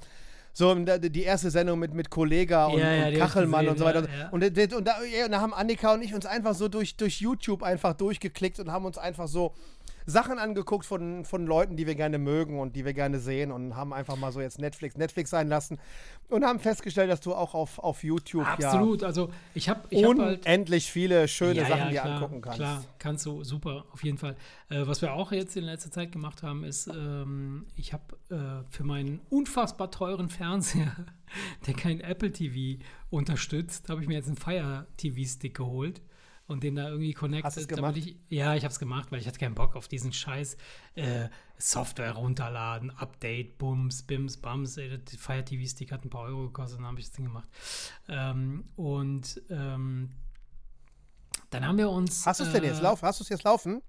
So, die erste Sendung mit, mit Kollega und, Ja, ja, und Kachelmann gesehen, und so weiter. ja. Und, und, und, da, und da haben Annika und ich uns einfach so durch, durch YouTube einfach durchgeklickt und haben uns einfach so Sachen angeguckt von, von Leuten, die wir gerne mögen und die wir gerne sehen und haben einfach mal so jetzt Netflix Netflix sein lassen und haben festgestellt, dass du auch auf, auf YouTube Absolut. Also ich habe ich ja hab halt unendlich viele schöne Ja, Sachen ja, klar, angucken kannst. Klar, kannst du, super, auf jeden Fall. Äh, was wir auch jetzt in letzter Zeit gemacht haben, ist, ähm, ich habe äh, für meinen unfassbar teuren Fernseher, der kein Apple TV unterstützt, habe ich mir jetzt einen Fire TV-Stick geholt und den da irgendwie connected. Hast gemacht? Ich, ja, ich habe es gemacht, weil ich hatte keinen Bock auf diesen Scheiß äh, Software runterladen, Update, Bums, Bims, Bums. Ey, der Fire TV-Stick hat ein paar Euro gekostet, dann habe ich das Ding gemacht. Ähm, und ähm, dann haben wir uns. Hast du es denn äh, jetzt laufen? Hast du es jetzt laufen?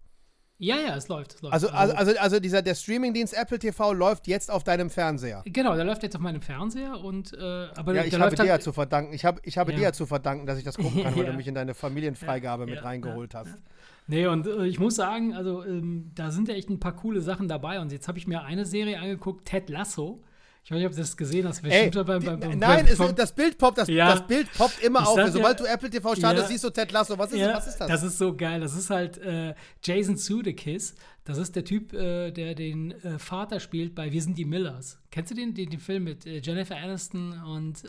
Ja, ja, es läuft. Es läuft. Also, also, also, also dieser, der Streamingdienst Apple TV läuft jetzt auf deinem Fernseher. Genau, der läuft jetzt auf meinem Fernseher und äh, aber Ja, ich habe dir halt- ja zu verdanken. Ich habe, ich habe Ja. dir ja zu verdanken, dass ich das gucken kann, weil Ja. du mich in deine Familienfreigabe mit reingeholt hast. Nee, und äh, ich muss sagen, also ähm, da sind ja echt ein paar coole Sachen dabei. Und jetzt habe ich mir eine Serie angeguckt, Ted Lasso. Ich weiß nicht, ob du das gesehen hast. Ey, beim, beim, beim, nein, es, das Bild poppt, das, Ja. das Bild poppt immer auf. Sobald ja- du Apple TV startest, Ja. siehst du Ted Lasso. Was ist, was ist das? Das ist so geil. Das ist halt äh, Jason Sudeikis. Das ist der Typ, äh, der den äh, Vater spielt bei Wir sind die Millers. Kennst du den, den, den Film mit äh, Jennifer Aniston und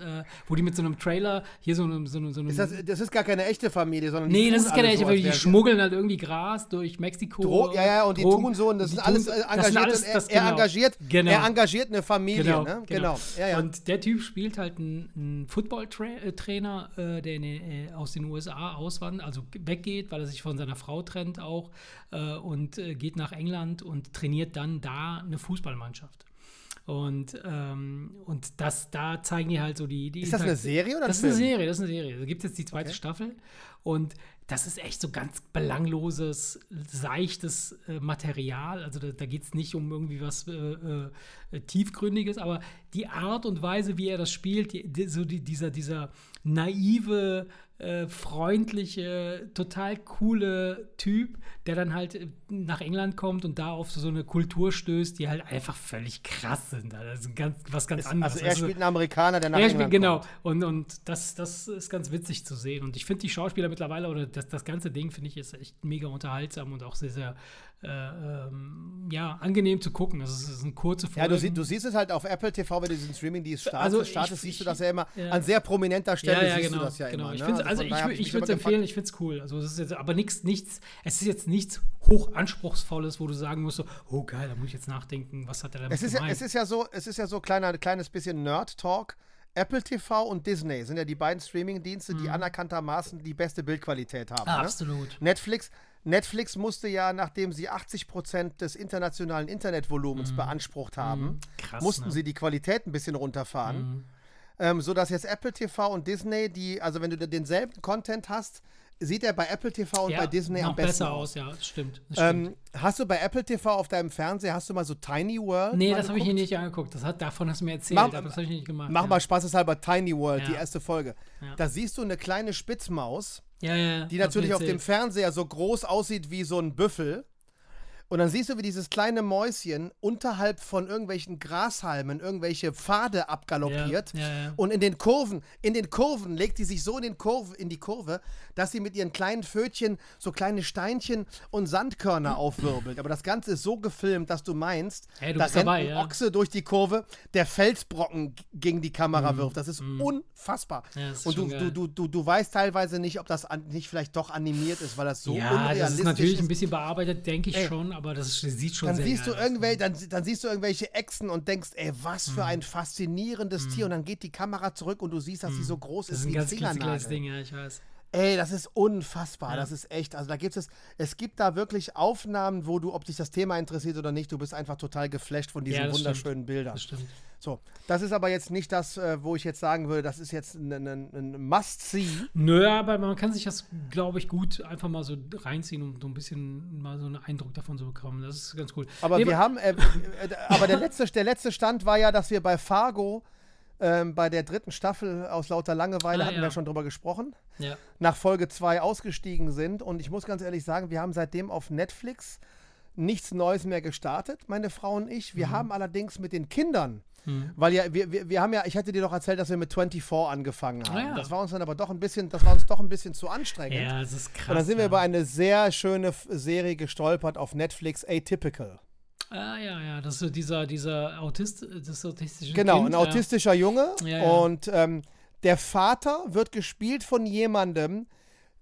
wo die mit so einem Trailer hier so einem so einem, so einem ist das, das ist gar keine echte Familie, sondern die Nee, das ist keine echte, als die schmuggeln halt irgendwie Gras durch Mexiko. Dro ja, ja, und die Drogen. tun so, und das Die sind alles das engagiert. er, das- er, genau. engagiert Genau. er engagiert eine Familie, Genau, ne? genau. Genau. Ja, ja. Und der Typ spielt halt einen, einen Football-Trainer, der in, aus den USA auswandert, also weggeht, weil er sich von seiner Frau trennt auch und geht nach England und trainiert dann da eine Fußballmannschaft. Und, ähm, und das, da zeigen die halt so die. die ist das eine Serie oder Das ist eine? Serie, das ist eine Serie. Da gibt es jetzt die zweite Okay. Staffel. Und das ist echt so ganz belangloses, seichtes äh, Material. Also da, da geht es nicht um irgendwie was äh, äh, Tiefgründiges, aber die Art und Weise, wie er das spielt, die, die, so die, dieser, dieser naive, äh, freundliche, total coole Typ, der dann halt äh, nach England kommt und da auf so eine Kultur stößt, die halt einfach völlig krass sind. Das ist ganz, was ganz anderes. Also er spielt einen Amerikaner, der nach ich England bin, genau. kommt. Und, und das, das ist ganz witzig zu sehen. Und ich finde die Schauspieler mittlerweile, oder das, das ganze Ding, finde ich, ist echt mega unterhaltsam und auch sehr, sehr äh, ähm, ja, angenehm zu gucken. Also es ist eine kurze Folge. Ja, du, sie, du siehst es halt auf Apple TV, wenn du diesen Streaming-Dienst startest, Also ich- startest siehst du ich- das ja immer. ja. An sehr prominenter Stelle ja, ja, siehst genau, du das ja genau. immer. Ich ne? also von ich, ich, würde es empfehlen, ich finde es cool. Also es ist jetzt aber nichts, nichts, es ist jetzt nichts hochanspruchsvolles, wo du sagen musst, so, oh geil, da muss ich jetzt nachdenken, was hat er damit Es ist, ja, gemeint. es ist ja so, es ist ja so kleiner, kleines bisschen Nerd-Talk. Apple TV und Disney sind ja die beiden Streaming-Dienste, die anerkanntermaßen die beste Bildqualität haben. Mhm. Ah, ne? Absolut. Netflix, Netflix musste ja, nachdem sie 80 Prozent des internationalen Internetvolumens beansprucht haben, Mhm. Krass, mussten ne? sie die Qualität ein bisschen runterfahren. Mhm. Ähm, so dass jetzt Apple TV und Disney, die, also wenn du denselben Content hast, sieht er bei Apple TV und ja, bei Disney am besten besser aus. ja, das stimmt. Das stimmt. Ähm, hast du bei Apple TV auf deinem Fernseher, hast du mal so Tiny World? nee, das habe ich hier nicht angeguckt. Das hat, davon hast du mir erzählt, Mach- aber das habe ich nicht gemacht. Mach ja. mal spaßeshalber Tiny World, die Ja. erste Folge. Da siehst du eine kleine Spitzmaus, Ja, ja, die natürlich auf dem. Fernseher so groß aussieht wie so ein Büffel. Und dann siehst du, wie dieses kleine Mäuschen unterhalb von irgendwelchen Grashalmen irgendwelche Pfade abgaloppiert. Ja, ja, ja. Und in den Kurven, in den Kurven legt die sich so in, den Kurve, in die Kurve, dass sie mit ihren kleinen Pfötchen so kleine Steinchen und Sandkörner aufwirbelt. Aber das Ganze ist so gefilmt, dass du meinst, Hey, du da rennt dabei, ein ja. Ochse durch die Kurve, der Felsbrocken gegen die Kamera wirft. Das ist unfassbar. Ja, das ist und du, du, du, du, du weißt teilweise nicht, ob das an, nicht vielleicht doch animiert ist, weil das so ja, unrealistisch das ist natürlich ist. ein bisschen bearbeitet, denke ich Ey. schon, aber das sieht schon dann sehr siehst, du irgendwelche, dann, dann siehst du irgendwelche Echsen und denkst, ey, was Mhm. für ein faszinierendes Tier. Und dann geht die Kamera zurück und du siehst, dass sie so groß Mhm. Das ist ist ein wie ein ganz Fingernagel. Ding, ja, ich weiß. Ey, das ist unfassbar. Ja. Das ist echt. Also da gibt es, es gibt da wirklich Aufnahmen, wo du, ob dich das Thema interessiert oder nicht, du bist einfach total geflasht von diesen Ja, wunderschönen Bildern. Das stimmt. So, das ist aber jetzt nicht das, äh, wo ich jetzt sagen würde, das ist jetzt ein, ein, ein Must-See. Nö, aber man kann sich das, glaube ich, gut einfach mal so reinziehen, um so ein bisschen mal so einen Eindruck davon zu bekommen. Das ist ganz cool. Aber Nee, wir haben, äh, äh, aber der letzte, der letzte Stand war ja, dass wir bei Fargo ähm, bei der dritten Staffel aus lauter Langeweile, Ah, hatten ja. wir schon drüber gesprochen, Ja. nach Folge 2 ausgestiegen sind. Und ich muss ganz ehrlich sagen, wir haben seitdem auf Netflix nichts Neues mehr gestartet, meine Frau und ich. Mhm. Wir haben allerdings mit den Kindern, weil ja, wir, wir, wir haben ja, ich hatte dir doch erzählt, dass wir mit 24 angefangen haben. Ah, ja. Das war uns dann aber doch ein bisschen, das war uns doch ein bisschen zu anstrengend. ja, das ist krass. Und dann sind wir ja. über eine sehr schöne Serie gestolpert auf Netflix, Atypical. Ah, ja, ja, das ist so dieser, dieser Autist, das autistische Genau, kind, ein autistischer Junge. Ja, ja. Und ähm, der Vater wird gespielt von jemandem,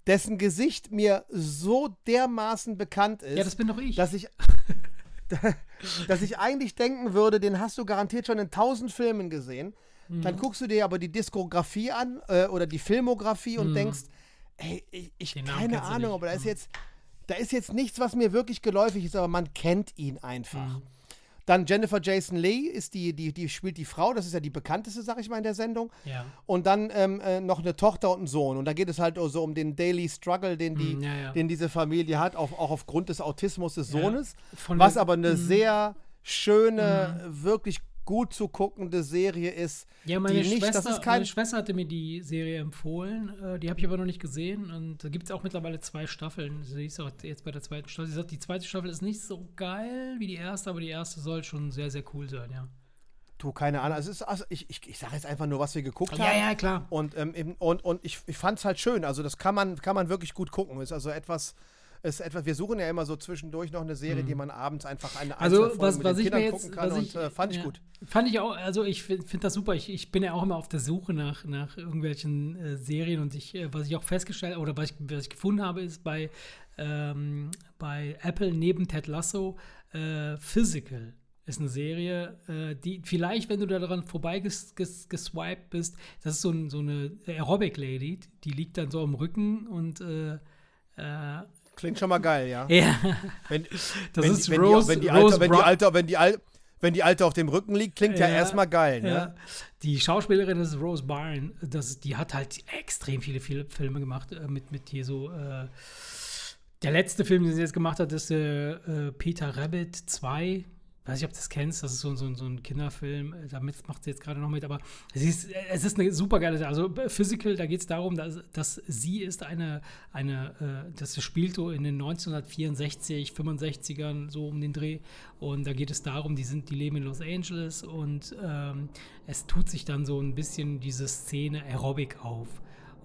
dessen Gesicht mir so dermaßen bekannt ist, Ja, ja das bin doch ich. dass ich. dass ich eigentlich denken würde, den hast du garantiert schon in tausend Filmen gesehen. Mhm. Dann guckst du dir aber die Diskografie an äh, oder die Filmografie und denkst, ey, ich, ich Mhm. Keine Ahnung, aber da ist Mhm. jetzt, da ist jetzt nichts, was mir wirklich geläufig ist, aber man kennt ihn einfach. Mhm. Dann Jennifer Jason Leigh ist die, die, die spielt die Frau, das ist ja die bekannteste, sag ich mal, in der Sendung. Ja. Und dann ähm, äh, noch eine Tochter und einen Sohn. Und da geht es halt so um den Daily Struggle, den, die, Mm, ja, ja. den diese Familie hat, auch, auch aufgrund des Autismus des. Sohnes. Was aber eine Mhm. sehr schöne, wirklich gut zu guckende Serie ist. Ja, meine, nicht, Schwester, meine Schwester hatte mir die Serie empfohlen. Äh, die habe ich aber noch nicht gesehen. Und da gibt es auch mittlerweile zwei Staffeln. Sie ist auch jetzt bei der zweiten Staffel. Sie sagt, die zweite Staffel ist nicht so geil wie die erste, aber die erste soll schon sehr, sehr cool sein, ja. Du, keine Ahnung. Also, es ist, also ich, ich, ich sage jetzt einfach nur, was wir geguckt Ja, haben. ja, klar. Und, ähm, und, und ich, ich fand es halt schön. Also, das kann man, kann man wirklich gut gucken. Ist also etwas. Ist etwas, wir suchen ja immer so zwischendurch noch eine Serie, die man abends einfach eine Mhm. Also, Folge was, mit was den ich Kindern mir jetzt. gucken kann was und ich, äh, fand ich ja, gut. Fand ich auch, also ich finde find das super. Ich, ich bin ja auch immer auf der Suche nach, nach irgendwelchen äh, Serien und ich, äh, was ich auch festgestellt oder was ich, was ich gefunden habe, ist bei, ähm, bei Apple neben Ted Lasso äh, Physical. Ist eine Serie, äh, die vielleicht, wenn du da daran vorbeigeswiped ges, geswiped bist, das ist so, ein, so eine Aerobic-Lady, die liegt dann so am Rücken und äh, äh, Klingt schon mal geil, ja. ja, Wenn, das wenn, ist die- wenn, Rose, die, wenn, die Rose Alte, wenn, die Alte, wenn, die Al, wenn die Alte auf dem Rücken liegt, klingt ja, Ja, erstmal geil, ne? Ja. Die Schauspielerin ist Rose Byrne. Das, die hat halt extrem viele, viele Filme gemacht äh, mit, mit hier so. Äh, der letzte Film, den sie jetzt gemacht hat, ist äh, äh, Peter Rabbit 2. Weiß nicht, ob du das kennst. Das ist so, so, so ein Kinderfilm. Äh, Damit macht sie jetzt gerade noch mit. Aber es ist, es ist eine super geile. Also äh, Physical, da geht es darum, dass, dass sie ist eine, eine äh, das spielt so in den 1964, 65ern, so um den Dreh. Und da geht es darum, die sind, die leben in Los Angeles und ähm, es tut sich dann so ein bisschen diese Szene Aerobic auf.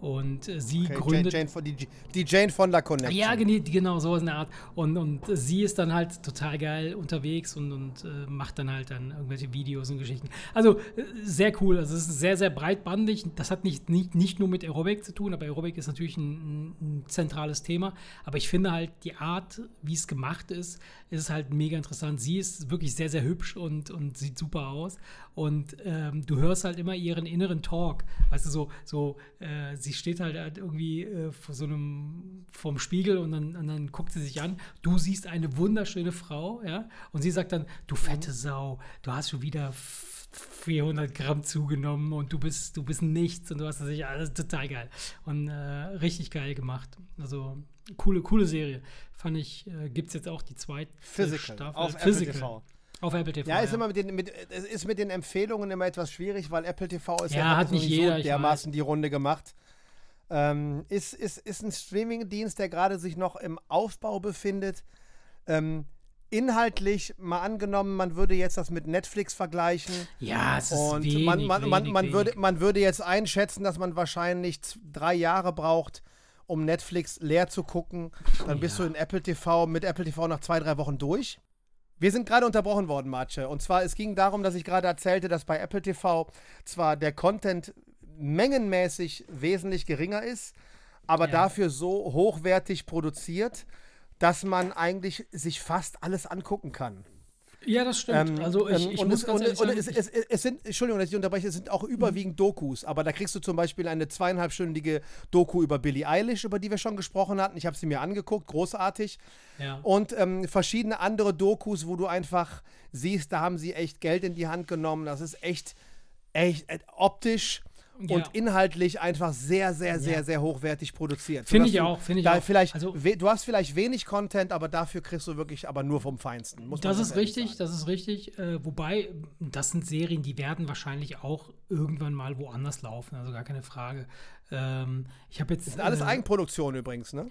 Und äh, sie Okay, Jane, gründet. Jane von, die, die Jane Fonda Connection. Ja, genau, so ist eine Art. Und, und sie ist dann halt total geil unterwegs und, und äh, macht dann halt dann irgendwelche Videos und Geschichten. Also äh, sehr cool. Also es ist sehr, sehr breitbandig. Das hat nicht, nicht, nicht nur mit Aerobic zu tun, aber Aerobic ist natürlich ein, ein, ein zentrales Thema. Aber ich finde halt die Art, wie es gemacht ist, ist halt mega interessant. Sie ist wirklich sehr, sehr hübsch und, und sieht super aus. Und ähm, du hörst halt immer ihren inneren Talk. Weißt du, so, so äh, sie steht halt, halt irgendwie äh, vor so einem, vorm Spiegel und dann, und dann guckt sie sich an. Du siehst eine wunderschöne Frau, ja, und sie sagt dann, du fette Sau, du hast schon wieder f- 400 Gramm zugenommen und du bist, du bist nichts und du hast das nicht, alles total geil. Und äh, richtig geil gemacht. Also, coole, coole Serie. Fand ich, äh, gibt es jetzt auch die zweite Physical. Staffel. Auf Physical. Apple TV. Auf Apple TV. Ja, ist immer mit den, mit, es ist mit den Empfehlungen immer etwas schwierig, weil Apple TV ist Ja, ja, hat nicht jeder, so dermaßen die Runde gemacht. Ähm, ist, ist, ist ein Streamingdienst, der gerade sich noch im Aufbau befindet. Ähm, inhaltlich mal angenommen, man würde jetzt das mit Netflix vergleichen. Ja, es ist Und wenig, man, man, man, wenig, man, wenig. würde, man würde jetzt einschätzen, dass man wahrscheinlich drei Jahre braucht, um Netflix leer zu gucken. Dann bist Ja. du in Apple TV mit Apple TV nach zwei, drei Wochen durch. Wir sind gerade unterbrochen worden, Marce. Und zwar, es ging darum, dass ich gerade erzählte, dass bei Apple TV zwar der Content mengenmäßig wesentlich geringer ist, aber Ja. dafür so hochwertig produziert, dass man eigentlich sich fast alles angucken kann. Ja, das stimmt. Ähm, also ich, ähm, ich und muss es, ganz und, ehrlich und sagen, es, es, es, sind, Entschuldigung, dass ich unterbreche, es sind auch überwiegend Dokus, aber da kriegst du zum Beispiel eine zweieinhalbstündige Doku über Billie Eilish, über die wir schon gesprochen hatten. Ich habe sie mir angeguckt, großartig. ja. Und ähm, verschiedene andere Dokus, wo du einfach siehst, da haben sie echt Geld in die Hand genommen. Das ist echt, echt äh, optisch Ja. und inhaltlich einfach sehr, sehr, sehr, Ja. sehr hochwertig produziert. Finde ich auch, finde ich da auch. Vielleicht Also- du hast vielleicht wenig Content, aber dafür kriegst du wirklich aber nur vom Feinsten. Das ist richtig, das ist richtig. Äh, wobei, das sind Serien, die werden wahrscheinlich auch irgendwann mal woanders laufen, also gar keine Frage. Ähm, ich habe jetzt. Das sind alles äh, Eigenproduktion übrigens, ne?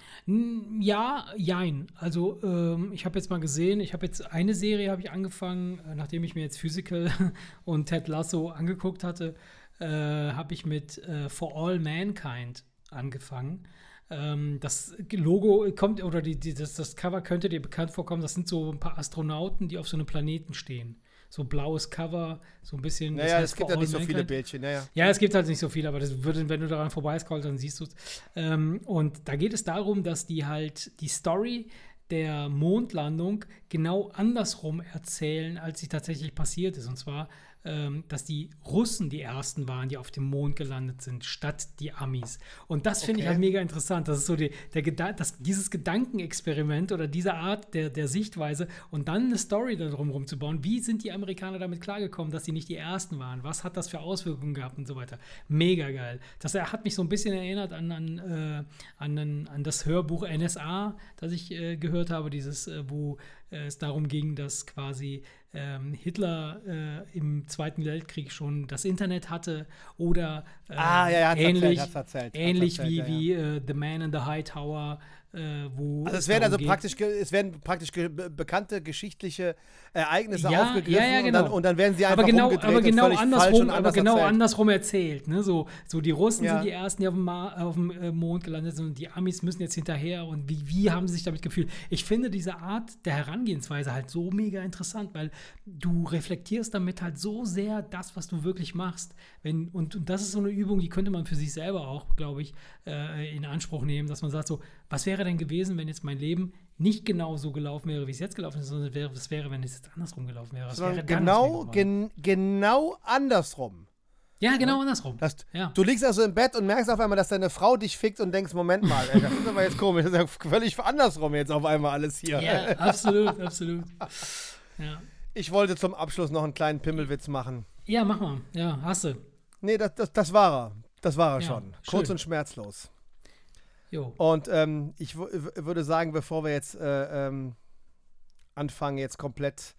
Ja, jein. Also ähm, ich habe jetzt mal gesehen, ich habe jetzt eine Serie habe ich angefangen, äh, nachdem ich mir jetzt Physical und Ted Lasso angeguckt hatte, äh, habe ich mit äh, For All Mankind angefangen. Ähm, das Logo kommt oder die, die, das, das Cover könnte dir bekannt vorkommen. Das sind so ein paar Astronauten, die auf so einem Planeten stehen. So blaues Cover, so ein bisschen. das Naja, heißt es gibt ja nicht All so viele. Bildchen, naja. Ja, es gibt halt nicht so viel, aber das würde, wenn du daran vorbeiscrollst, dann siehst du es. Ähm, und da geht es darum, dass die halt die Story der Mondlandung genau andersrum erzählen, als sie tatsächlich passiert ist. Und zwar dass die Russen die ersten waren, die auf dem Mond gelandet sind, statt die Amis. Und das finde ich Okay. halt mega interessant. Das ist so die, der Geda das, dieses Gedankenexperiment oder diese Art der, der Sichtweise und dann eine Story darum rumzubauen. Wie sind die Amerikaner damit klargekommen, dass sie nicht die ersten waren? Was hat das für Auswirkungen gehabt und so weiter? Mega geil. Das hat mich so ein bisschen erinnert an, an, äh, an, an das Hörbuch NSA, das ich äh, gehört habe, dieses, äh, wo äh, es darum ging, dass quasi ähm, Hitler äh, im Zweiten Weltkrieg schon das Internet hatte oder äh, Ah, ja, ja, hat's erzählt, ähnlich, erzählt, ähnlich erzählt, wie, ja, wie äh, The Man in the High Tower, äh, wo Also es werden also darum geht- praktisch, es werden praktisch ge be bekannte geschichtliche Ereignisse Ja, aufgegriffen ja, ja, und, dann, genau. und dann werden sie einfach aber genau, umgedreht aber und genau völlig falsch andersrum, und aber anders genau erzählt. andersrum erzählt. Ne? So, so die Russen sind die ersten, die auf dem, Ma auf dem äh, Mond gelandet sind und die Amis müssen jetzt hinterher und wie, wie haben sie sich damit gefühlt? Ich finde diese Art der Herangehensweise halt so mega interessant, weil du reflektierst damit halt so sehr das, was du wirklich machst. Wenn, und, und das ist so eine Übung, die könnte man für sich selber auch, glaube ich, äh, in Anspruch nehmen, dass man sagt so, was wäre denn gewesen, wenn jetzt mein Leben nicht genau so gelaufen wäre, wie es jetzt gelaufen ist, sondern wäre, was wäre, wenn es jetzt andersrum gelaufen wäre? Was wäre genau, gen genau andersrum. Ja, genau andersrum. Das, Ja. Du liegst also im Bett und merkst auf einmal, dass deine Frau dich fickt und denkst, Moment mal, ey, das ist aber jetzt komisch, das ist ja völlig andersrum jetzt auf einmal alles hier. ja, absolut, absolut. Ja. Ich wollte zum Abschluss noch einen kleinen Pimmelwitz machen. ja, mach mal. Ja, hast du. Nee, das, das, das war er. Das war er Ja, schon. Kurz und schmerzlos. Jo. Und ähm, ich würde sagen, bevor wir jetzt äh, ähm, anfangen, jetzt komplett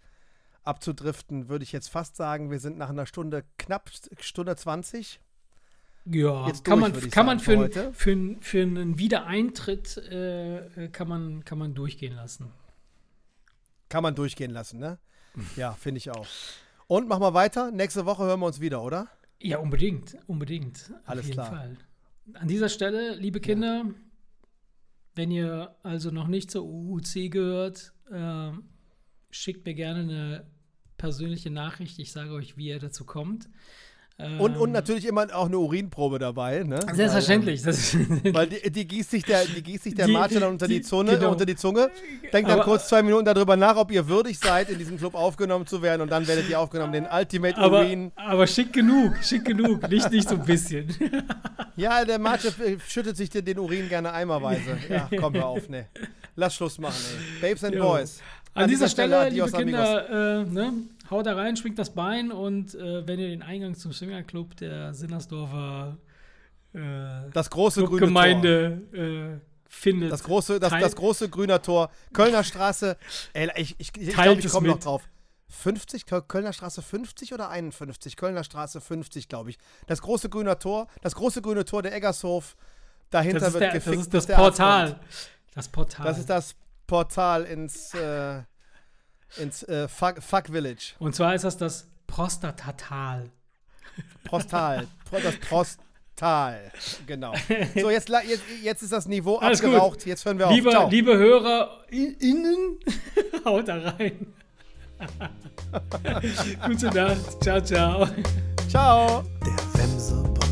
abzudriften, würde ich jetzt fast sagen, wir sind nach einer Stunde, knapp Stunde 20. Ja, Jetzt kann durch, man, kann man sagen, für, für ein, für, ein, für einen Wiedereintritt äh, kann, man, kann man durchgehen lassen. Kann man durchgehen lassen, ne? Ja, finde ich auch. Und machen wir weiter. Nächste Woche hören wir uns wieder, oder? Ja, unbedingt, unbedingt. Auf Alles jeden klar. Fall. An dieser Stelle, liebe Kinder, wenn ihr also noch nicht zur UUC gehört, ähm, schickt mir gerne eine persönliche Nachricht. Ich sage euch, wie ihr dazu kommt. Und, und Ähm, natürlich immer auch eine Urinprobe dabei, ne? Selbstverständlich. Weil, weil die, die gießt sich der, die gießt sich der Die- Marge dann unter die, die- Zunge, genau. unter die Zunge, denkt dann kurz zwei Minuten darüber nach, ob ihr würdig seid, in diesem Club aufgenommen zu werden und dann werdet ihr aufgenommen, den Ultimate aber, Urin. aber schick genug, schick genug. Nicht, nicht so ein bisschen. Ja, der äh, schüttet sich den, den Urin gerne eimerweise. Ja, komm hör auf, ne. Lass Schluss machen, ey. Babes and Jo. Boys. An, dieser, Stelle, liebe adios, amigos. Kinder, äh, ne, haut da rein, schwingt das Bein und äh, wenn ihr den Eingang zum Swingerclub der Sinnersdorfer äh, Das große grüne Tor. Gemeinde äh, findet, Das große, das, Teil- das große grüner Tor. Kölner Straße. Ey, ich ich, ich, ich glaube, ich komme noch drauf. 50? Köl- Kölner Straße 50 oder 51? Kölner Straße 50, glaube ich. Das große grüne Tor, das große grüne Tor der Eggershof. Dahinter wird der, gefickt, das ist das Portal. Das Portal. Das ist das Portal ins, äh, ins äh, Fuck, Fuck Village. und zwar ist das das Prostatatal. Prostal. Pro- das Prostal. Genau. So, jetzt, jetzt, jetzt ist das Niveau Alles gut. abgeraucht. Jetzt hören wir auf. Liebe, Ciao. liebe Hörer i- innen, haut da rein. Gute Nacht. Ciao, ciao. Ciao. Der